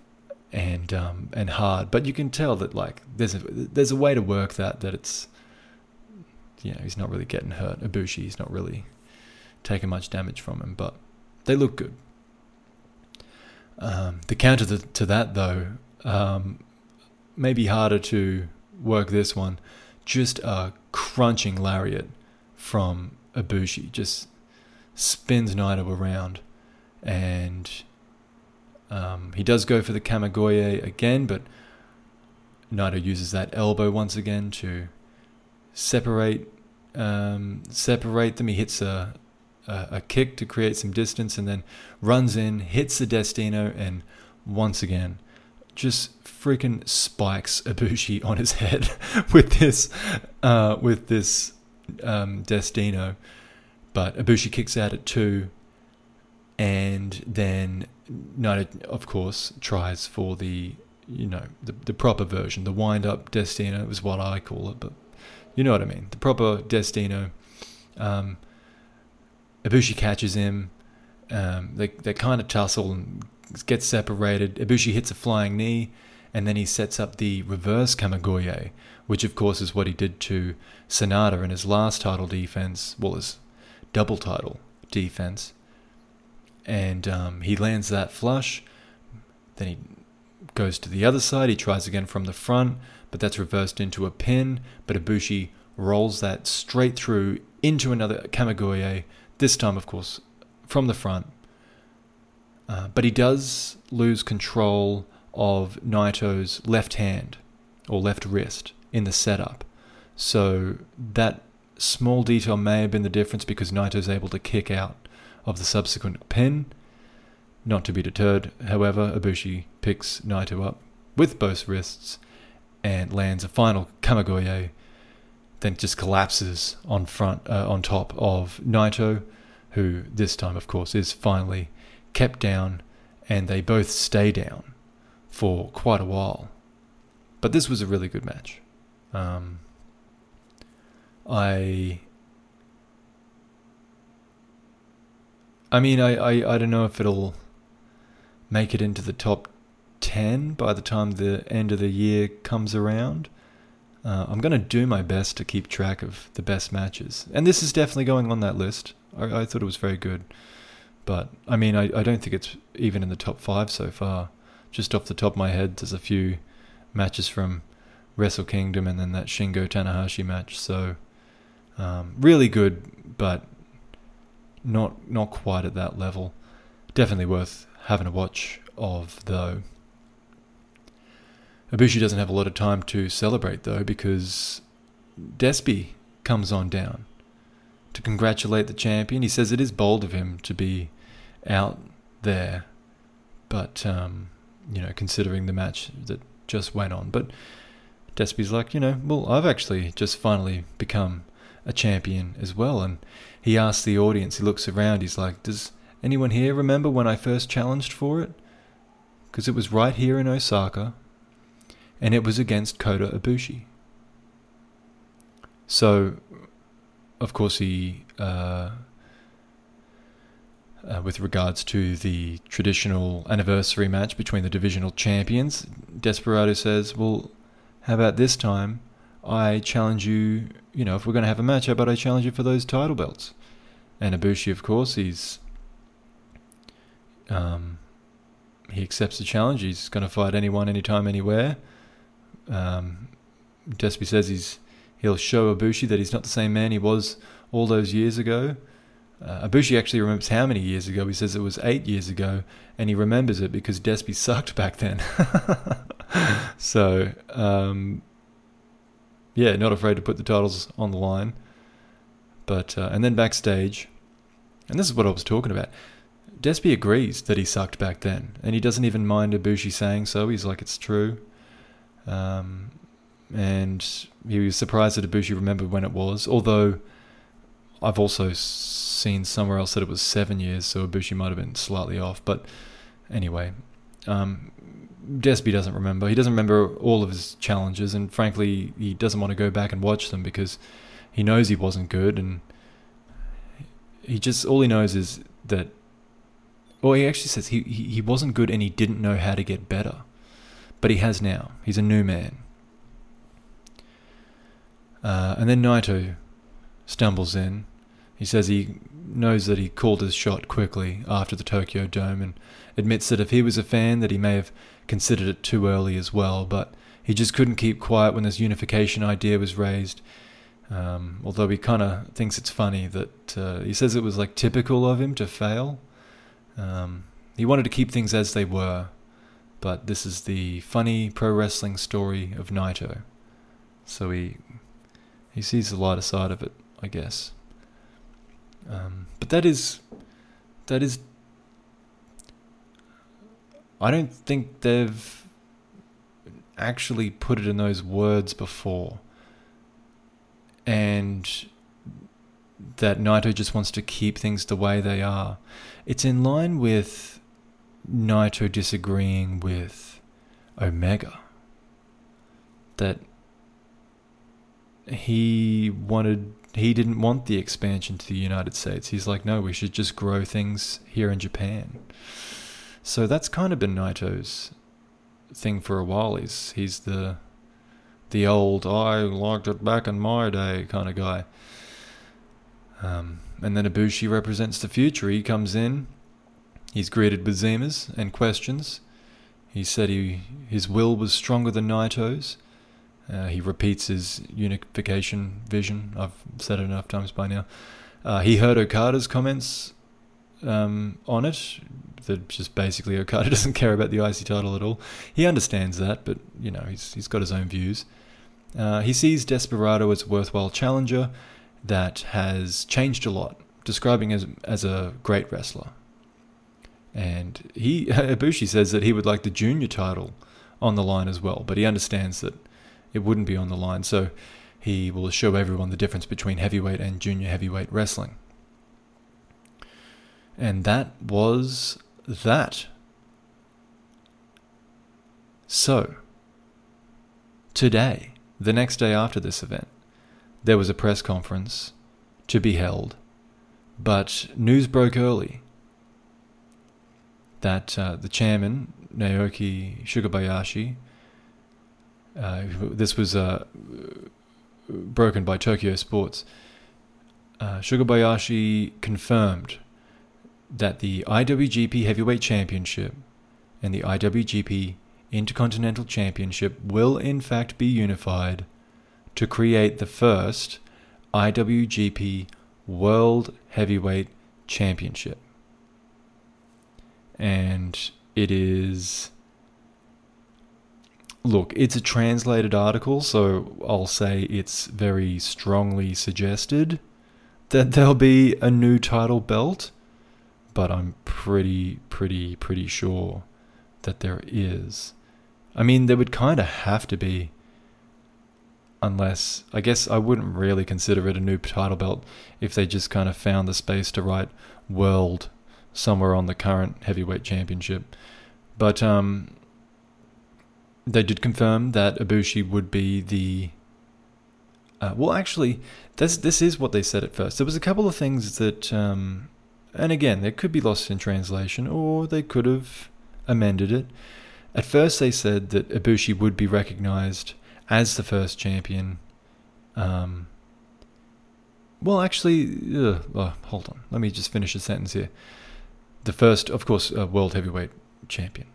and um, and hard. But you can tell that like there's a there's a way to work that that it's you know he's not really getting hurt. Ibushi he's not really taking much damage from him, but they look good. Um, the counter to, to that though um, may be harder to work this one. Just a crunching lariat from Ibushi just spins Naito around and um, he does go for the Kamigoye again, but Naito uses that elbow once again to separate um, separate them. He hits a, a, a kick to create some distance, and then runs in, hits the Destino, and once again just freaking spikes Ibushi on his head with this uh, with this um, Destino. But Ibushi kicks out at two, and then Naito, of course, tries for the you know the the proper version, the wind up Destino is what I call it, but you know what I mean. The proper Destino Um, Ibushi catches him. Um, they they kind of tussle and get separated. Ibushi hits a flying knee, and then he sets up the reverse Kamigoye, which of course is what he did to Sanada in his last title defense, well, his double title defense. And um, he lands that flush. Then he goes to the other side. He tries again from the front, but that's reversed into a pin. But Ibushi rolls that straight through into another Kamigoye, this time, of course, from the front. Uh, but he does lose control of Naito's left hand or left wrist in the setup. So that small detail may have been the difference because Naito's able to kick out of the subsequent pin. Not to be deterred, however, Ibushi picks Naito up with both wrists and lands a final Kamigoye, then just collapses on front uh, on top of Naito, who this time, of course, is finally kept down, and they both stay down for quite a while. But this was a really good match. Um, I I mean I, I, I don't know if it'll make it into the top ten by the time the end of the year comes around. Uh, I'm going to do my best to keep track of the best matches, and this is definitely going on that list. I, I thought it was very good, but I mean I, I don't think it's even in the top five so far. Just off the top of my head, there's a few matches from Wrestle Kingdom and then that Shingo Tanahashi match. So um, really good, but not not quite at that level. Definitely worth having a watch of though. Ibushi doesn't have a lot of time to celebrate though because Despy comes on down to congratulate the champion. He says it is bold of him to be out there, but um, you know, considering the match that just went on. But Despy's like, you know, well, I've actually just finally become a champion as well. And he asks the audience, he looks around, he's like, does anyone here remember when I first challenged for it? Because it was right here in Osaka, and it was against Kota Ibushi. So, of course, he, uh, uh, with regards to the traditional anniversary match between the divisional champions, Desperado says, well, how about this time? I challenge you, you know, if we're going to have a match, how about I challenge you for those title belts? And Ibushi, of course, he's. Um, he accepts the challenge. He's going to fight anyone, anytime, anywhere. Um, Despy says he's he'll show Ibushi that he's not the same man he was all those years ago. Uh, Ibushi actually remembers how many years ago. He says it was eight years ago, and he remembers it because Despy sucked back then. so, um, yeah, not afraid to put the titles on the line. But uh, and then backstage, and this is what I was talking about. Despy agrees that he sucked back then, and he doesn't even mind Ibushi saying so. He's like, it's true. Um, and he was surprised that Ibushi remembered when it was, although I've also seen somewhere else that it was seven years, so Ibushi might have been slightly off. But anyway, um, Despy doesn't remember. He doesn't remember all of his challenges, and frankly, he doesn't want to go back and watch them because he knows he wasn't good, and he just all he knows is that. Well, he actually says he, he, he wasn't good and he didn't know how to get better, but he has now. He's a new man. Uh, and then Naito stumbles in. He says he knows that he called his shot quickly after the Tokyo Dome and admits that if he was a fan that he may have considered it too early as well, but he just couldn't keep quiet when this unification idea was raised. Um, although he kind of thinks it's funny that uh, he says it was like typical of him to fail. Um, he wanted to keep things as they were, but this is the funny pro wrestling story of Naito. So he he sees the lighter side of it, I guess. Um, but that is that is I don't think they've actually put it in those words before. And that Naito just wants to keep things the way they are. It's in line with Naito disagreeing with Omega. That he wanted he didn't want the expansion to the United States. He's like, no, we should just grow things here in Japan. So that's kind of been Naito's thing for a while. He's he's the the old I liked it back in my day kind of guy. Um, and then Ibushi represents the future. He comes in, he's greeted with Zimas and questions. He said he his will was stronger than Naito's. Uh, he repeats his unification vision. I've said it enough times by now. Uh, he heard Okada's comments um, on it. That just basically Okada doesn't care about the IC title at all. He understands that, but you know he's he's got his own views. Uh, he sees Desperado as a worthwhile challenger that has changed a lot, describing as as a great wrestler. And he Ibushi says that he would like the junior title on the line as well, but he understands that it wouldn't be on the line, so he will show everyone the difference between heavyweight and junior heavyweight wrestling. And that was that. So, today, the next day after this event, there was a press conference to be held, but news broke early that uh, the chairman, Naoki Sugabayashi, uh, this was uh, broken by Tokyo Sports. Uh, Sugabayashi confirmed that the IWGP Heavyweight Championship and the IWGP Intercontinental Championship will in fact be unified to create the first IWGP World Heavyweight Championship. And it is. Look, it's a translated article, so I'll say it's very strongly suggested that there'll be a new title belt, but I'm pretty, pretty, pretty sure that there is. I mean, there would kind of have to be unless I guess I wouldn't really consider it a new title belt if they just kind of found the space to write world somewhere on the current heavyweight championship. But um, they did confirm that Ibushi would be the. Uh, well, actually, this this is what they said at first. There was a couple of things that, um, and again, they could be lost in translation, or they could have amended it. At first, they said that Ibushi would be recognized as the first champion. Um, well, actually, oh, hold on. Let me just finish the sentence here. The first, of course, uh, world heavyweight champion.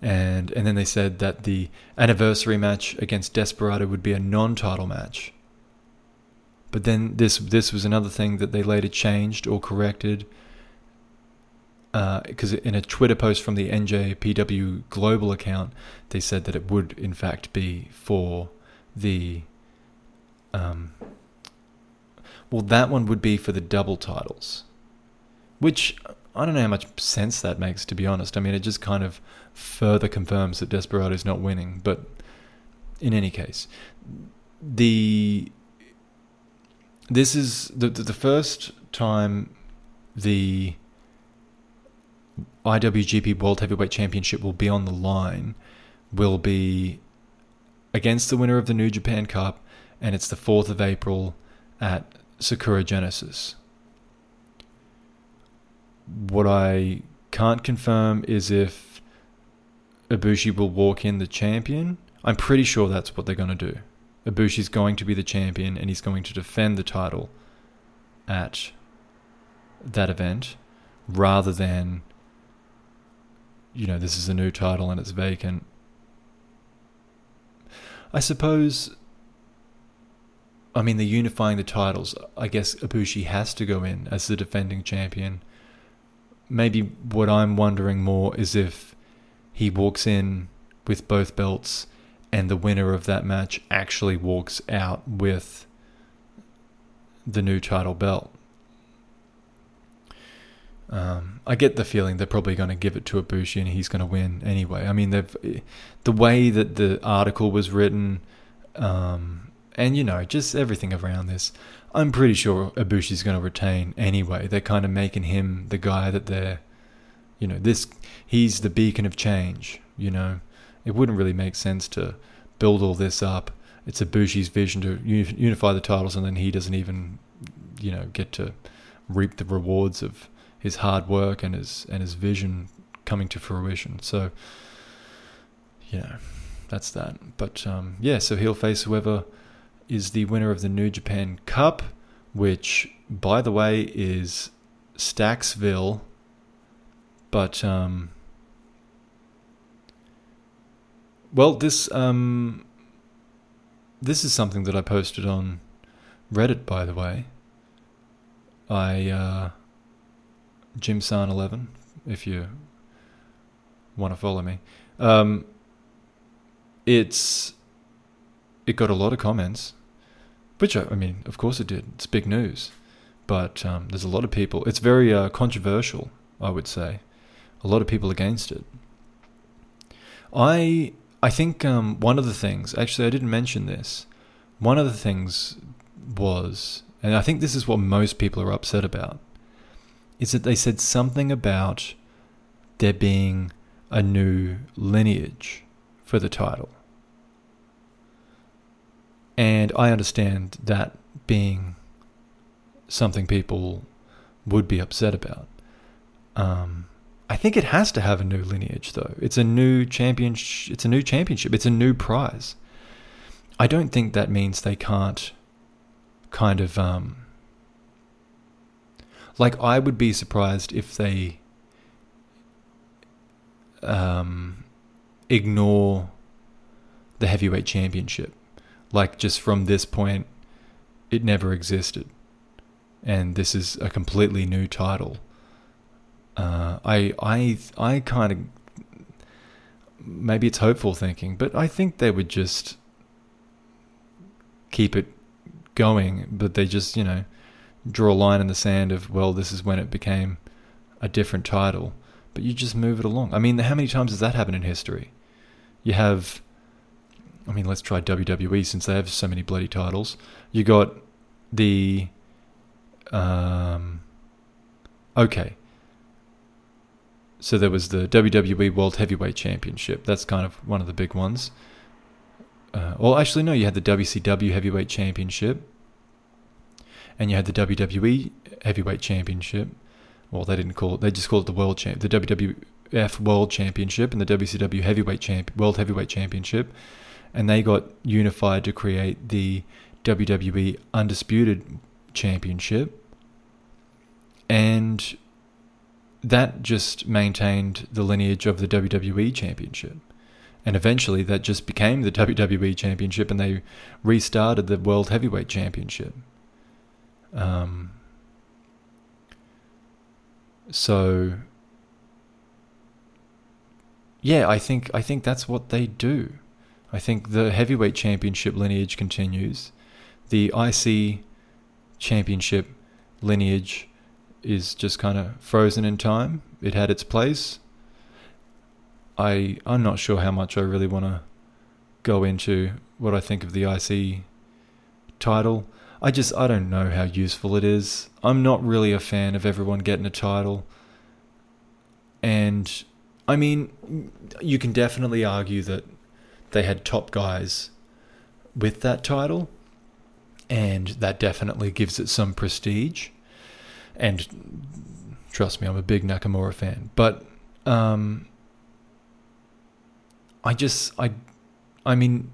And and then they said that the anniversary match against Desperado would be a non-title match. But then this this was another thing that they later changed or corrected because uh, in a Twitter post from the NJPW global account, they said that it would in fact be for the. Um, well, that one would be for the double titles, which I don't know how much sense that makes, to be honest. I mean, it just kind of further confirms that Desperado is not winning. But in any case, the this is the the first time the IWGP World Heavyweight Championship will be on the line will be against the winner of the New Japan Cup, and it's the 4th of April at Sakura Genesis. What I can't confirm is if Ibushi will walk in the champion. I'm pretty sure that's what they're going to do. Ibushi's going to be the champion and he's going to defend the title at that event rather than you know, this is a new title and it's vacant. I suppose. I mean, they're unifying the titles. I guess Ibushi has to go in as the defending champion. Maybe what I'm wondering more is if he walks in with both belts and the winner of that match actually walks out with the new title belt. Um, I get the feeling they're probably going to give it to Ibushi and he's going to win anyway. I mean, they've the way that the article was written, um, and you know, just everything around this. I'm pretty sure Ibushi's going to retain anyway. They're kind of making him the guy that they're, you know, this he's the beacon of change. You know, it wouldn't really make sense to build all this up it's Ibushi's vision to unify the titles, and then he doesn't even, you know, get to reap the rewards of his hard work and his and his vision coming to fruition. So, you know, that's that. But um, yeah, so he'll face whoever is the winner of the New Japan Cup, which, by the way, is Stacksville. But um, well, this um, this is something that I posted on Reddit, by the way. I uh, Jim San eleven, if you want to follow me. Um, it's it got a lot of comments, which I, I mean, of course it did. It's big news, but um, there's a lot of people. It's very uh, controversial, I would say. A lot of people against it. I I think um, one of the things, actually, I didn't mention this. One of the things was, and I think this is what most people are upset about, is that they said something about there being a new lineage for the title. And I understand that being something people would be upset about. Um, I think it has to have a new lineage, though. It's a new. It's a new championship. It's a new prize. I don't think that means they can't kind of um, like I would be surprised if they um, ignore the heavyweight championship. Like just from this point, it never existed, and this is a completely new title uh, I I I kind of maybe it's hopeful thinking, but I think they would just keep it going, but they just you know draw a line in the sand of well, this is when it became a different title, but you just move it along. I mean, how many times has that happened in history? You have, I mean, let's try WWE since they have so many bloody titles. You got the, um, okay, so there was the WWE World Heavyweight Championship. That's kind of one of the big ones. Uh, well, actually, no. You had the WCW Heavyweight Championship, and you had the WWE Heavyweight Championship. Well, they didn't call it. They just called it the World Champ, the WWF World Championship, and the WCW Heavyweight Champ, World Heavyweight Championship, and they got unified to create the WWE Undisputed Championship. And that just maintained the lineage of the WWE Championship. And eventually that just became the WWE Championship and they restarted the World Heavyweight Championship. Um, so yeah, I think I think that's what they do. I think the heavyweight championship lineage continues. The IC championship lineage is just kind of frozen in time. It had its place. I I'm not sure how much I really want to go into what I think of the IC title. I just I don't know how useful it is. I'm not really a fan of everyone getting a title. And I mean, you can definitely argue that they had top guys with that title and that definitely gives it some prestige and trust me, I'm a big Nakamura fan. But um, I just I I mean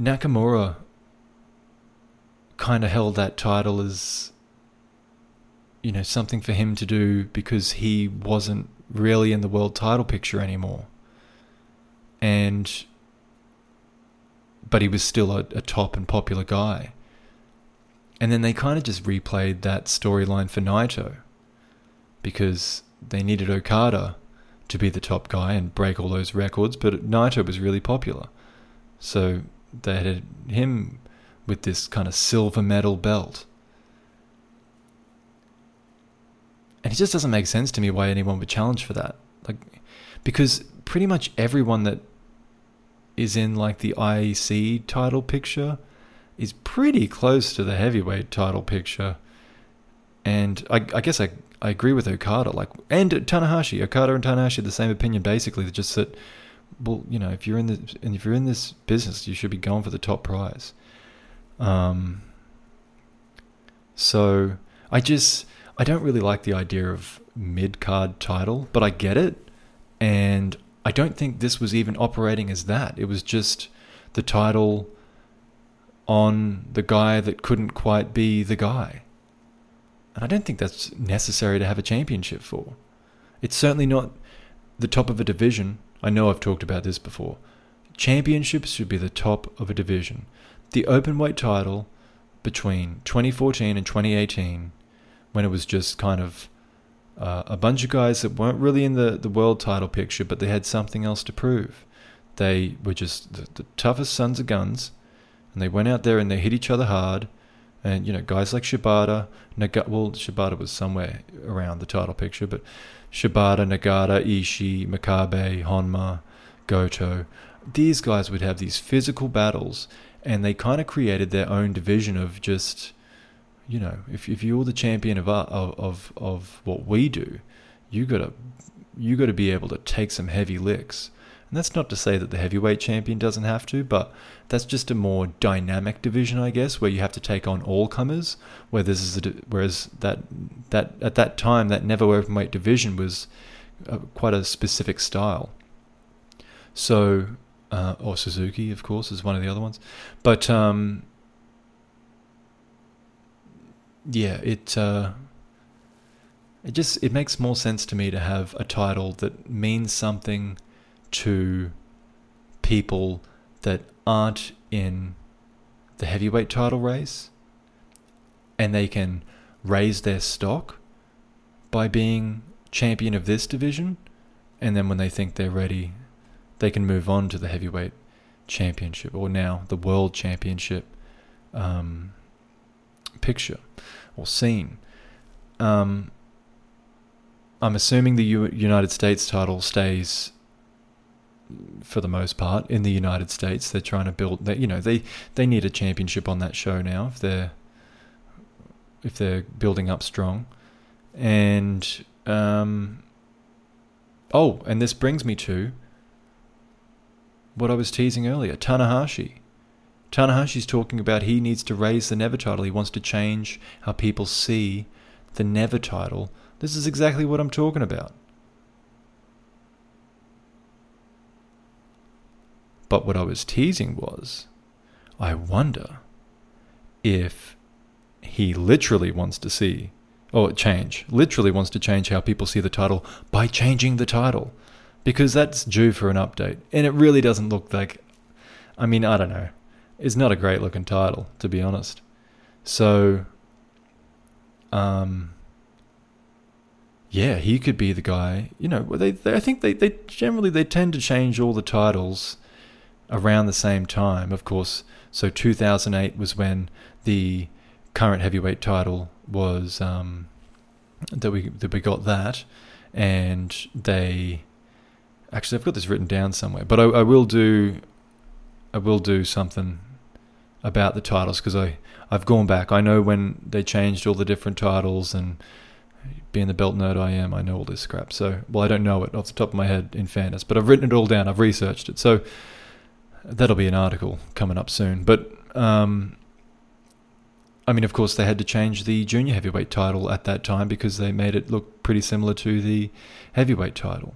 Nakamura kind of held that title as you know something for him to do because he wasn't really in the world title picture anymore. And but he was still a, a top and popular guy. And then they kind of just replayed that storyline for Naito because they needed Okada to be the top guy and break all those records, but Naito was really popular. So they had him with this kind of silver medal belt. And it just doesn't make sense to me why anyone would challenge for that. Like because pretty much everyone that is in like the IEC title picture is pretty close to the heavyweight title picture. And I, I guess I, I agree with Okada, like and Tanahashi. Okada and Tanahashi the same opinion basically, just that well, you know, if you're in the and if you're in this business, you should be going for the top prize. Um, so I just I don't really like the idea of mid card title, but I get it, and I don't think this was even operating as that. It was just the title on the guy that couldn't quite be the guy. And I don't think that's necessary to have a championship for. It's certainly not the top of a division. I know I've talked about this before. Championships should be the top of a division. The open weight title between 2014 and 2018, when it was just kind of uh, a bunch of guys that weren't really in the, the world title picture, but they had something else to prove. They were just the, the toughest sons of guns, and they went out there and they hit each other hard. And you know, guys like Shibata, Nagata, well, Shibata was somewhere around the title picture, but Shibata, Nagata, Ishii, Makabe, Honma, Goto, these guys would have these physical battles, and they kind of created their own division of just you know, if if you're the champion of of of, of what we do, you gotta you got to be able to take some heavy licks. And that's not to say that the heavyweight champion doesn't have to, but that's just a more dynamic division, I guess, where you have to take on all comers. Where this is a, whereas that that at that time that never openweight division was uh, quite a specific style. So, uh, or Suzuki, of course, is one of the other ones, but um, yeah, it uh, it just it makes more sense to me to have a title that means something to people that aren't in the heavyweight title race and they can raise their stock by being champion of this division and then when they think they're ready they can move on to the heavyweight championship or now the world championship um, picture or scene. Um, I'm assuming the U- United States title stays for the most part in the United States. They're trying to build that you know they they need a championship on that show now if they're if they're building up strong. And um, oh, and this brings me to what I was teasing earlier, Tanahashi. Tanahashi's talking about he needs to raise the Never title. He wants to change how people see the Never title. This is exactly what I'm talking about. But what I was teasing was I wonder if he literally wants to see, or change, literally wants to change how people see the title by changing the title. Because that's due for an update. And it really doesn't look like, I mean, I don't know It's not a great looking title, to be honest. So, um, yeah, he could be the guy. You know, they, they I think they, they generally they tend to change all the titles around the same time. Of course, so 2008 was when the current heavyweight title was um, that we that we got that, and they actually I've got this written down somewhere, but I, I will do I will do something about the titles because I I've gone back. I know when they changed all the different titles and being the belt nerd I am, I know all this crap. So well, I don't know it off the top of my head in fairness, but I've written it all down. I've researched it. So that'll be an article coming up soon. But um, I mean, of course, they had to change the junior heavyweight title at that time because they made it look pretty similar to the heavyweight title.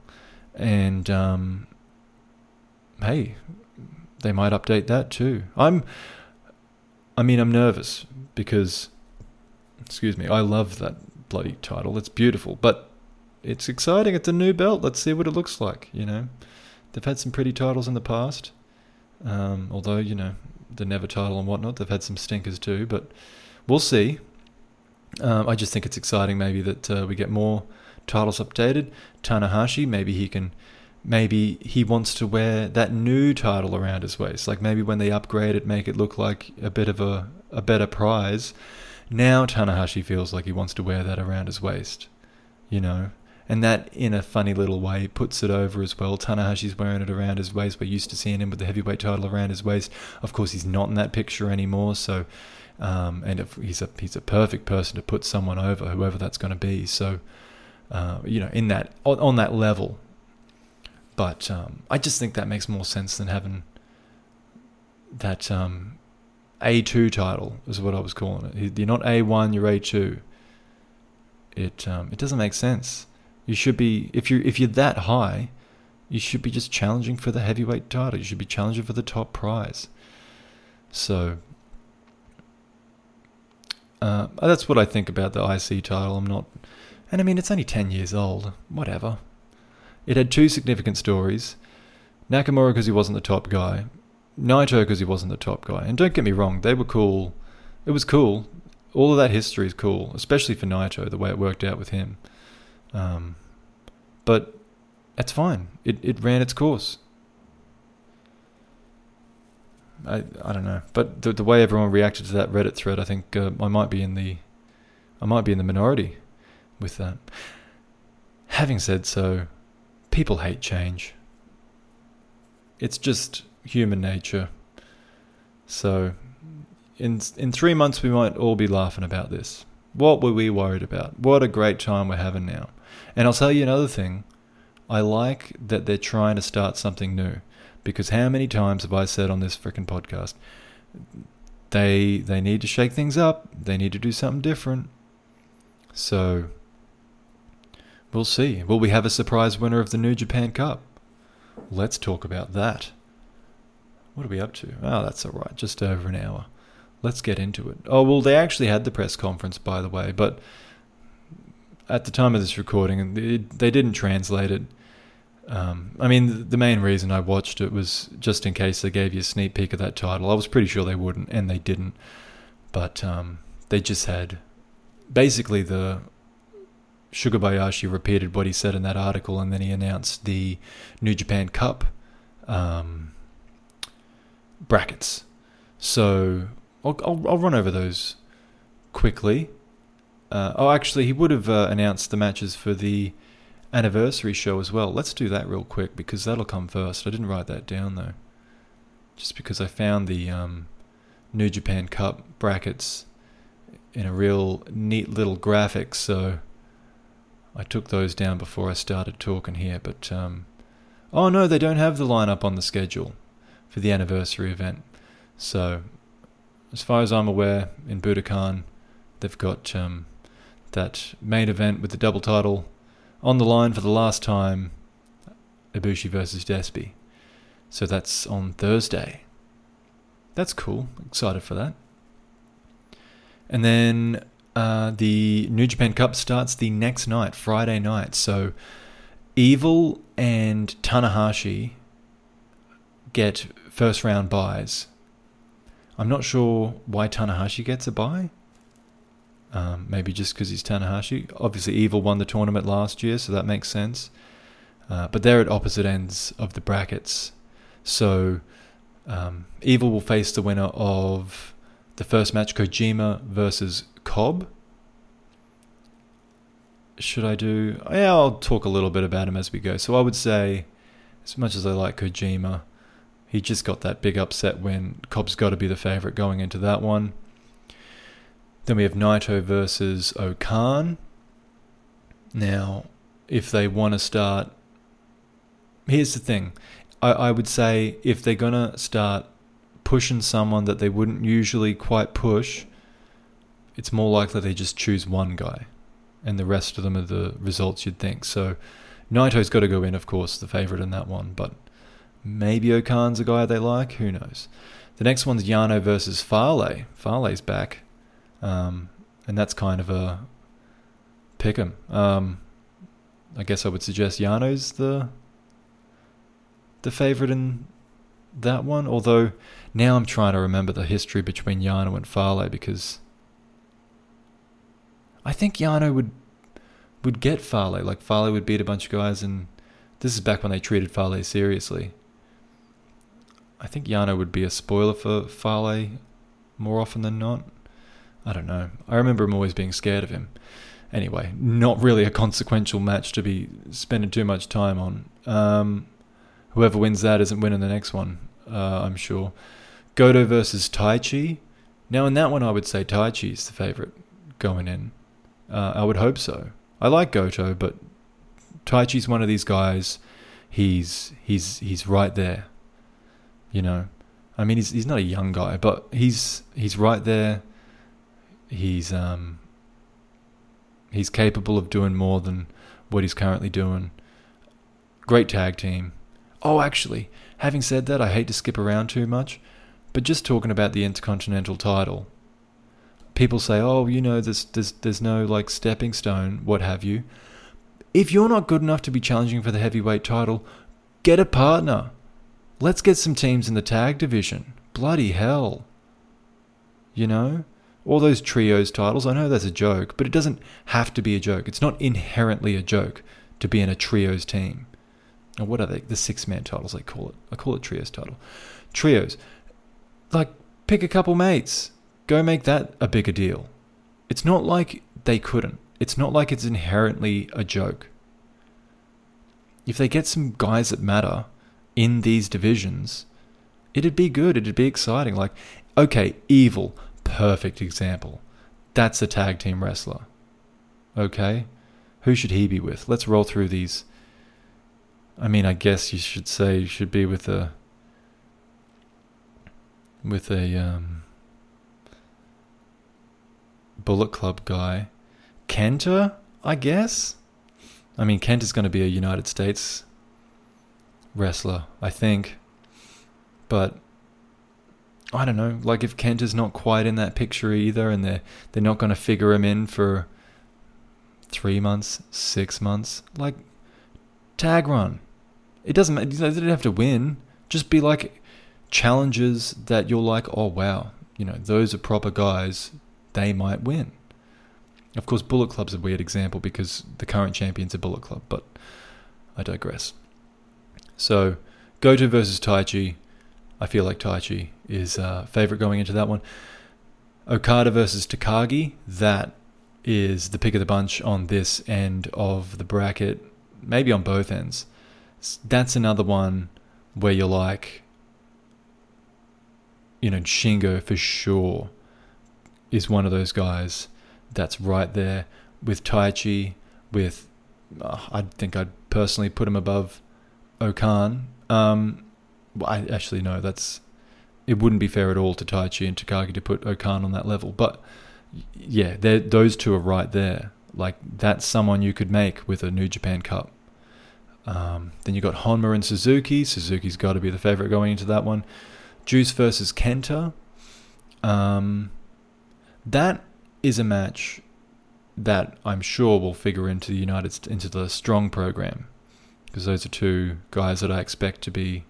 And um, hey, they might update that too. I'm, I mean, I'm nervous because, excuse me, I love that bloody title. It's beautiful, but it's exciting. It's a new belt. Let's see what it looks like. You know, they've had some pretty titles in the past, um, although you know the Never title and whatnot. They've had some stinkers too, but we'll see. Um, I just think it's exciting, maybe that uh, we get more titles updated. Tanahashi, maybe he can maybe he wants to wear that new title around his waist. Like maybe when they upgrade it, make it look like a bit of a, a better prize. Now Tanahashi feels like he wants to wear that around his waist, you know? And that, in a funny little way, puts it over as well. Tanahashi's wearing it around his waist. We're used to seeing him with the heavyweight title around his waist. Of course, he's not in that picture anymore. So, um, and if he's a he's a perfect person to put someone over, whoever that's going to be. So, uh, you know, in that on, on that level, But um, I just think that makes more sense than having that um, A2 title, is what I was calling it. You're not A1, you're A2. It um, it doesn't make sense. You should be if you if you're that high, you should be just challenging for the heavyweight title. You should be challenging for the top prize. So uh, that's what I think about the IC title. I'm not, and I mean it's only ten years old. Whatever. It had two significant stories. Nakamura because he wasn't the top guy, Naito because he wasn't the top guy. And don't get me wrong, they were cool. It was cool. All of that history is cool, especially for Naito, the way it worked out with him. Um, but that's fine. It it ran its course. I I don't know, but the the way everyone reacted to that Reddit thread, I think uh, I might be in the I might be in the minority with that. Having said so, people hate change. It's just human nature. So, in in three months, we might all be laughing about this. What were we worried about? What a great time we're having now. And I'll tell you another thing. I like that they're trying to start something new. Because how many times have I said on this freaking podcast, they they need to shake things up. They need to do something different. So we'll see. Will we have a surprise winner of the New Japan Cup? Let's talk about that. What are we up to? Oh, that's all right. Just over an hour. Let's get into it. Oh, well, they actually had the press conference, by the way, but at the time of this recording, they didn't translate it. Um, I mean, the main reason I watched it was just in case they gave you a sneak peek of that title. I was pretty sure they wouldn't, and they didn't. But um, they just had basically the Sugabayashi repeated what he said in that article, and then he announced the New Japan Cup um, brackets. So I'll, I'll, I'll, run over those quickly. Uh, oh, actually, he would have uh, announced the matches for the anniversary show as well. Let's do that real quick because that'll come first. I didn't write that down though, just because I found the um, New Japan Cup brackets in a real neat little graphic. So I took those down before I started talking here. But um, oh no, they don't have the lineup on the schedule for the anniversary event. So as far as I'm aware, in Budokan, they've got um, that main event with the double title on the line for the last time Ibushi versus Despy. So that's on Thursday. That's cool. Excited for that. And then uh, the New Japan Cup starts the next night, Friday night. So Evil and Tanahashi get first round buys. I'm not sure why Tanahashi gets a buy. Um, maybe just because he's Tanahashi. Obviously, Evil won the tournament last year, so that makes sense. Uh, but they're at opposite ends of the brackets. So um, Evil will face the winner of the first match, Kojima versus Cobb. Should I do? Yeah, I'll talk a little bit about him as we go. So I would say, as much as I like Kojima, he just got that big upset when Cobb's got to be the favourite going into that one. Then we have Naito versus O-Khan. Now, if they want to start, here's the thing. I, I would say if they're going to start pushing someone that they wouldn't usually quite push, it's more likely they just choose one guy and the rest of them are the results you'd think. So Naito's got to go in, of course, the favourite in that one, but maybe O-Khan's a guy they like. Who knows? The next one's Yano versus Fale. Fale's back. Um, and that's kind of a pick 'em. Um, I guess I would suggest Yano's the the favorite in that one. Although now I'm trying to remember the history between Yano and Fale because I think Yano would would get Fale. Like Fale would beat a bunch of guys, and this is back when they treated Fale seriously. I think Yano would be a spoiler for Fale more often than not. I don't know. I remember him always being scared of him. Anyway, not really a consequential match to be spending too much time on. Um, whoever wins that isn't winning the next one, uh, I'm sure. Goto versus Taichi. Now, in that one, I would say Taichi is the favourite going in. Uh, I would hope so. I like Goto, but Taichi's one of these guys. he's he's he's right there. You know, I mean, he's he's not a young guy, but he's he's right there. He's um he's capable of doing more than what he's currently doing. Great tag team. Oh, actually, having said that, I hate to skip around too much, but just talking about the Intercontinental title. People say, "Oh, you know, there's there's there's no like stepping stone, what have you." If you're not good enough to be challenging for the heavyweight title, get a partner. Let's get some teams in the tag division. Bloody hell. You know? All those trios titles, I know that's a joke, but it doesn't have to be a joke. It's not inherently a joke to be in a trios team. Or what are they? The six man titles, they call it. I call it trios title. Trios. Like, pick a couple mates. Go make that a bigger deal. It's not like they couldn't. It's not like it's inherently a joke. If they get some guys that matter in these divisions, it'd be good. It'd be exciting. Like, okay, Evil, perfect example. That's a tag team wrestler. Okay? Who should he be with? Let's roll through these. I mean, I guess you should say you should be with a with a um, Bullet Club guy. Kenta, I guess. I mean, Kenta's going to be a United States wrestler, I think. But I don't know. Like if Kenta's not quite in that picture either, and they're they're not going to figure him in for three months, six months, like tag run. It doesn't. matter. They don't have to win. Just be like challenges that you're like, oh wow, you know, those are proper guys. They might win. Of course, Bullet Club's a weird example because the current champion's a Bullet Club, but I digress. So, Goto versus Taichi. I feel like Taichi is uh, favorite going into that one. Okada versus Takagi. That is the pick of the bunch on this end of the bracket, maybe on both ends. That's another one where you're like, you know, Shingo for sure is one of those guys that's right there with Taichi, with uh, I think I'd personally put him above O-Khan. Um, I actually no, that's it wouldn't be fair at all to Taichi and Takagi to put O-Khan on that level. But yeah, those two are right there. Like that's someone you could make with a New Japan Cup. Um, then you got Honma and Suzuki. Suzuki's got to be the favorite going into that one. Juice versus Kenta. Um, that is a match that I'm sure will figure into the United into the Strong program because those are two guys that I expect to be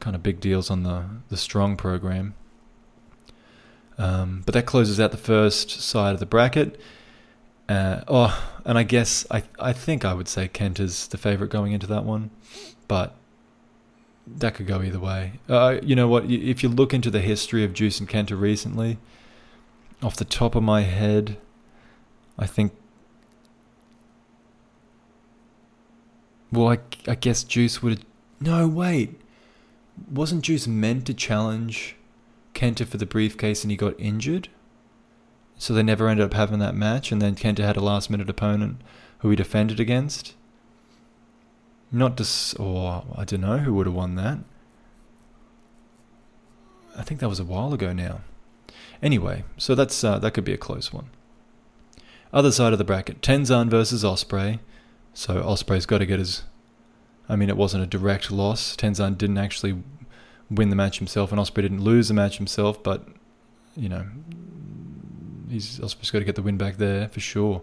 kind of big deals on the the Strong program. Um, but that closes out the first side of the bracket. Uh, oh, and I guess I I think I would say Kenta's the favorite going into that one, but that could go either way. Uh, you know what? If you look into the history of Juice and Kenta recently, off the top of my head, I think Well, I, I guess Juice would. No, wait. Wasn't Juice meant to challenge Kenta for the briefcase and he got injured? So they never ended up having that match, and then Kenta had a last minute opponent who he defended against? Not just. Or I don't know who would have won that. I think that was a while ago now. Anyway, so that's uh, that could be a close one. Other side of the bracket: Tenzan versus Ospreay. So Ospreay's got to get his. I mean, it wasn't a direct loss. Tenzan didn't actually win the match himself, and Ospreay didn't lose the match himself. But you know, he's Ospreay's got to get the win back there for sure.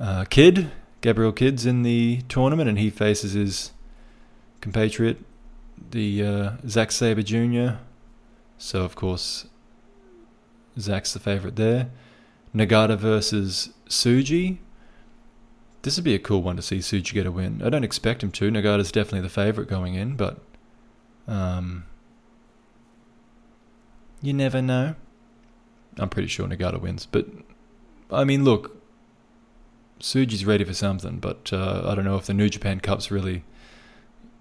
Uh, Kidd, Gabriel Kidd's in the tournament, and he faces his compatriot, the uh, Zack Sabre Jr. So of course, Zack's the favorite there. Nagata versus Tsuji. This would be a cool one to see Tsuji get a win. I don't expect him to. Nagata's definitely the favourite going in, but um, you never know. I'm pretty sure Nagata wins, but I mean, look, Tsuji's ready for something, but uh, I don't know if the New Japan Cup's really,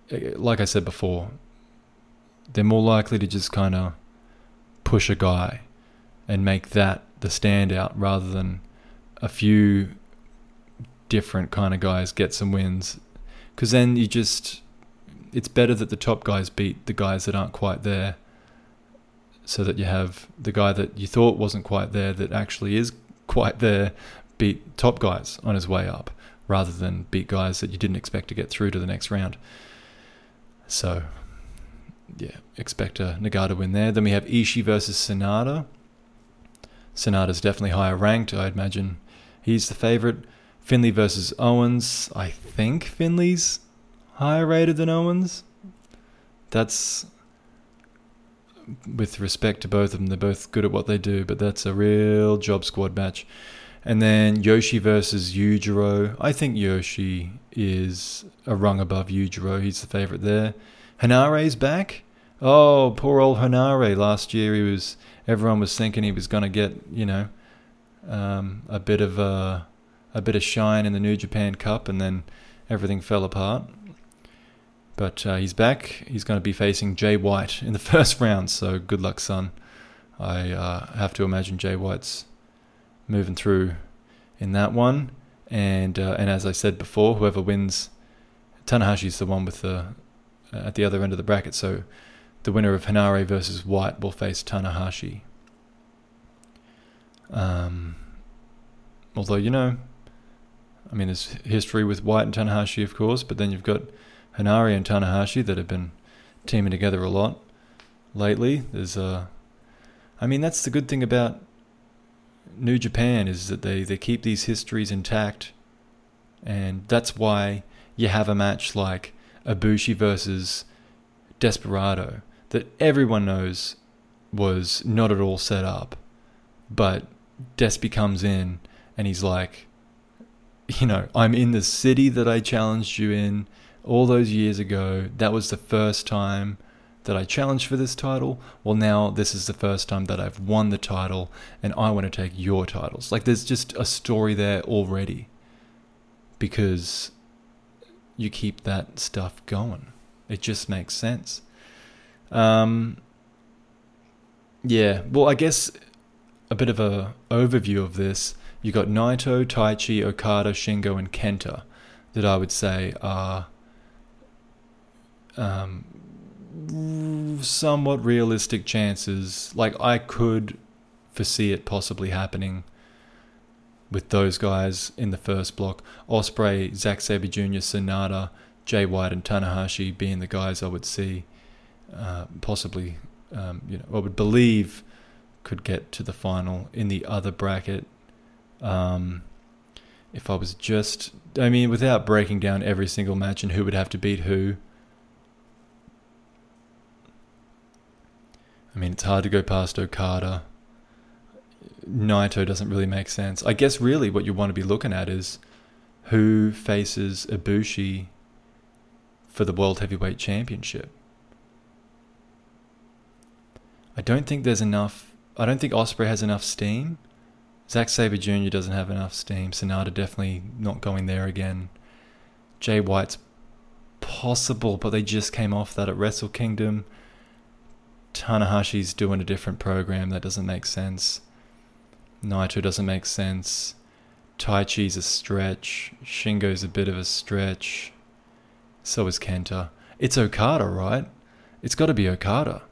eh, like I said before, they're more likely to just kind of push a guy and make that the standout rather than a few different kind of guys get some wins. because then you just it's better that the top guys beat the guys that aren't quite there so that you have the guy that you thought wasn't quite there that actually is quite there beat top guys on his way up rather than beat guys that you didn't expect to get through to the next round. So, yeah, expect a Nagata win there. Then we have Ishii versus Sanada. Sanada's definitely higher ranked. I'd imagine he's the favorite. Finlay versus Owens. I think Finlay's higher rated than Owens. That's with respect to both of them. They're both good at what they do, but that's a real job squad match. And then Yoshi versus Yujiro. I think Yoshi is a rung above Yujiro. He's the favorite there. Henare's back. Oh, poor old Henare. Last year he was. Everyone was thinking he was going to get, you know, um, a bit of a, a bit of shine in the New Japan Cup, and then everything fell apart. But uh, he's back. He's going to be facing Jay White in the first round. So good luck, son. I uh, have to imagine Jay White's moving through in that one. And uh, and as I said before, whoever wins, Tanahashi's the one with the uh, at the other end of the bracket. So the winner of Henare versus White will face Tanahashi. Um, although you know, I mean, there's history with White and Tanahashi, of course, but then you've got Henare and Tanahashi that have been teaming together a lot lately. There's uh, I mean, that's the good thing about New Japan is that they, they keep these histories intact, and that's why you have a match like Ibushi versus Desperado that everyone knows was not at all set up, but Despy comes in and he's like, you know, I'm in the city that I challenged you in all those years ago. That was the first time that I challenged for this title. Well, now this is the first time that I've won the title and I want to take your titles. Like, there's just a story there already because you keep that stuff going. It just makes sense. Um, yeah, well, I guess a bit of a overview of this. You got Naito, Taichi, Okada, Shingo, and Kenta that I would say are um, somewhat realistic chances. Like I could foresee it possibly happening with those guys in the first block. Ospreay, Zack Sabre Jr., Sanada, Jay White, and Tanahashi being the guys I would see uh, possibly, um, you know, I would believe could get to the final in the other bracket. Um, if I was just, I mean, without breaking down every single match and who would have to beat who, I mean, it's hard to go past Okada. Naito doesn't really make sense. I guess really what you want to be looking at is who faces Ibushi for the World Heavyweight Championship. I don't think there's enough. I don't think Ospreay has enough steam. Zack Sabre Jr. doesn't have enough steam. Sanada definitely not going there again. Jay White's possible, but they just came off that at Wrestle Kingdom. Tanahashi's doing a different program that doesn't make sense. Naito doesn't make sense. Taichi's a stretch. Shingo's a bit of a stretch. So is Kenta. It's Okada, right? It's got to be Okada.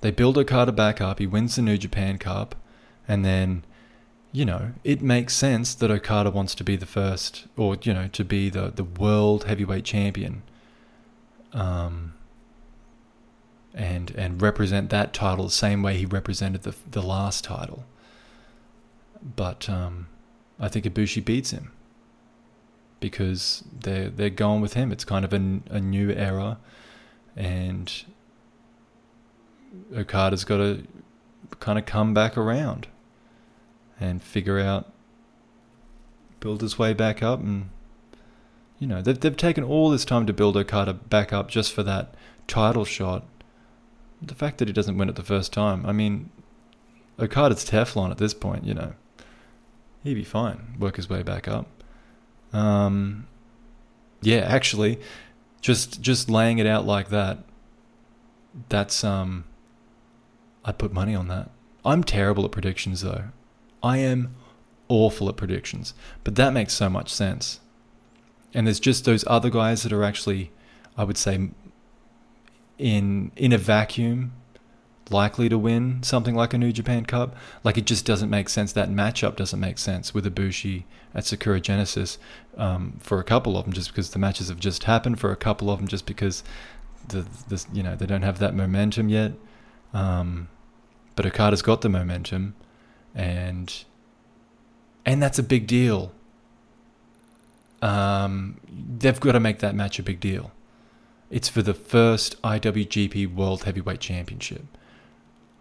They build Okada back up. He wins the New Japan Cup. And then, you know, it makes sense that Okada wants to be the first, or, you know, to be the, the world heavyweight champion. Um, and and represent that title the same way he represented the the last title. But um, I think Ibushi beats him because they're they're going with him. It's kind of a, a new era, and Okada's got to kind of come back around and figure out, build his way back up, and you know they've they've taken all this time to build Okada back up just for that title shot the fact that he doesn't win it the first time, I mean, Okada's Teflon at this point, you know. He'd be fine, work his way back up. Um, yeah, actually, just just laying it out like that, that's um, I'd put money on that. I'm terrible at predictions though. I am awful at predictions, but that makes so much sense. and there's just those other guys that are actually, I would say, in in a vacuum, likely to win something like a New Japan Cup. Like it just doesn't make sense. That matchup doesn't make sense with Ibushi at Sakura Genesis um, for a couple of them, just because the matches have just happened. For a couple of them, just because the the you know they don't have that momentum yet. Um, but Okada's got the momentum, and and that's a big deal. Um, they've got to make that match a big deal. It's for the first IWGP World Heavyweight Championship.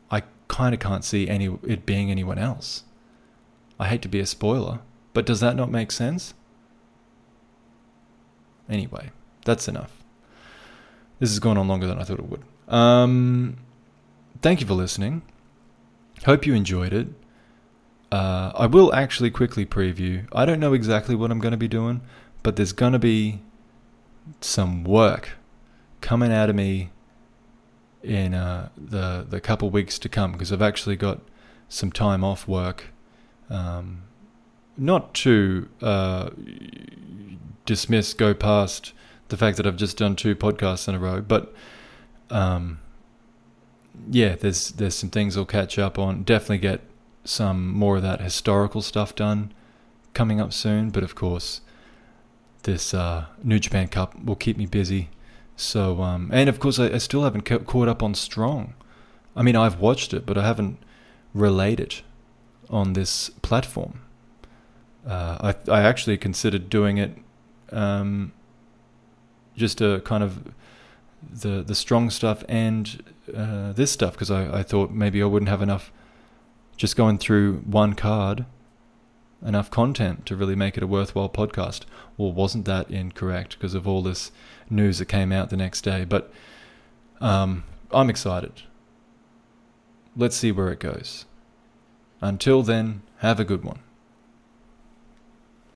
I kind of can't see any it being anyone else. I hate to be a spoiler, but does that not make sense? Anyway, that's enough. This has gone on longer than I thought it would. Um, thank you for listening. Hope you enjoyed it. Uh, I will actually quickly preview. I don't know exactly what I'm going to be doing, but there's going to be some work coming out of me in uh, the the couple weeks to come because I've actually got some time off work. Um, not to uh, dismiss, go past the fact that I've just done two podcasts in a row, but um, yeah, there's there's some things I'll catch up on. Definitely get some more of that historical stuff done coming up soon. But of course, this uh, New Japan Cup will keep me busy. So, um, and of course, I, I still haven't ca- caught up on Strong. I mean, I've watched it, but I haven't relayed it on this platform. Uh, I I actually considered doing it, um, just a kind of the the strong stuff and uh, this stuff because I, I thought maybe I wouldn't have enough just going through one card enough content to really make it a worthwhile podcast. Or wasn't that incorrect because of all this news that came out the next day? But um, I'm excited. Let's see where it goes. Until then, have a good one.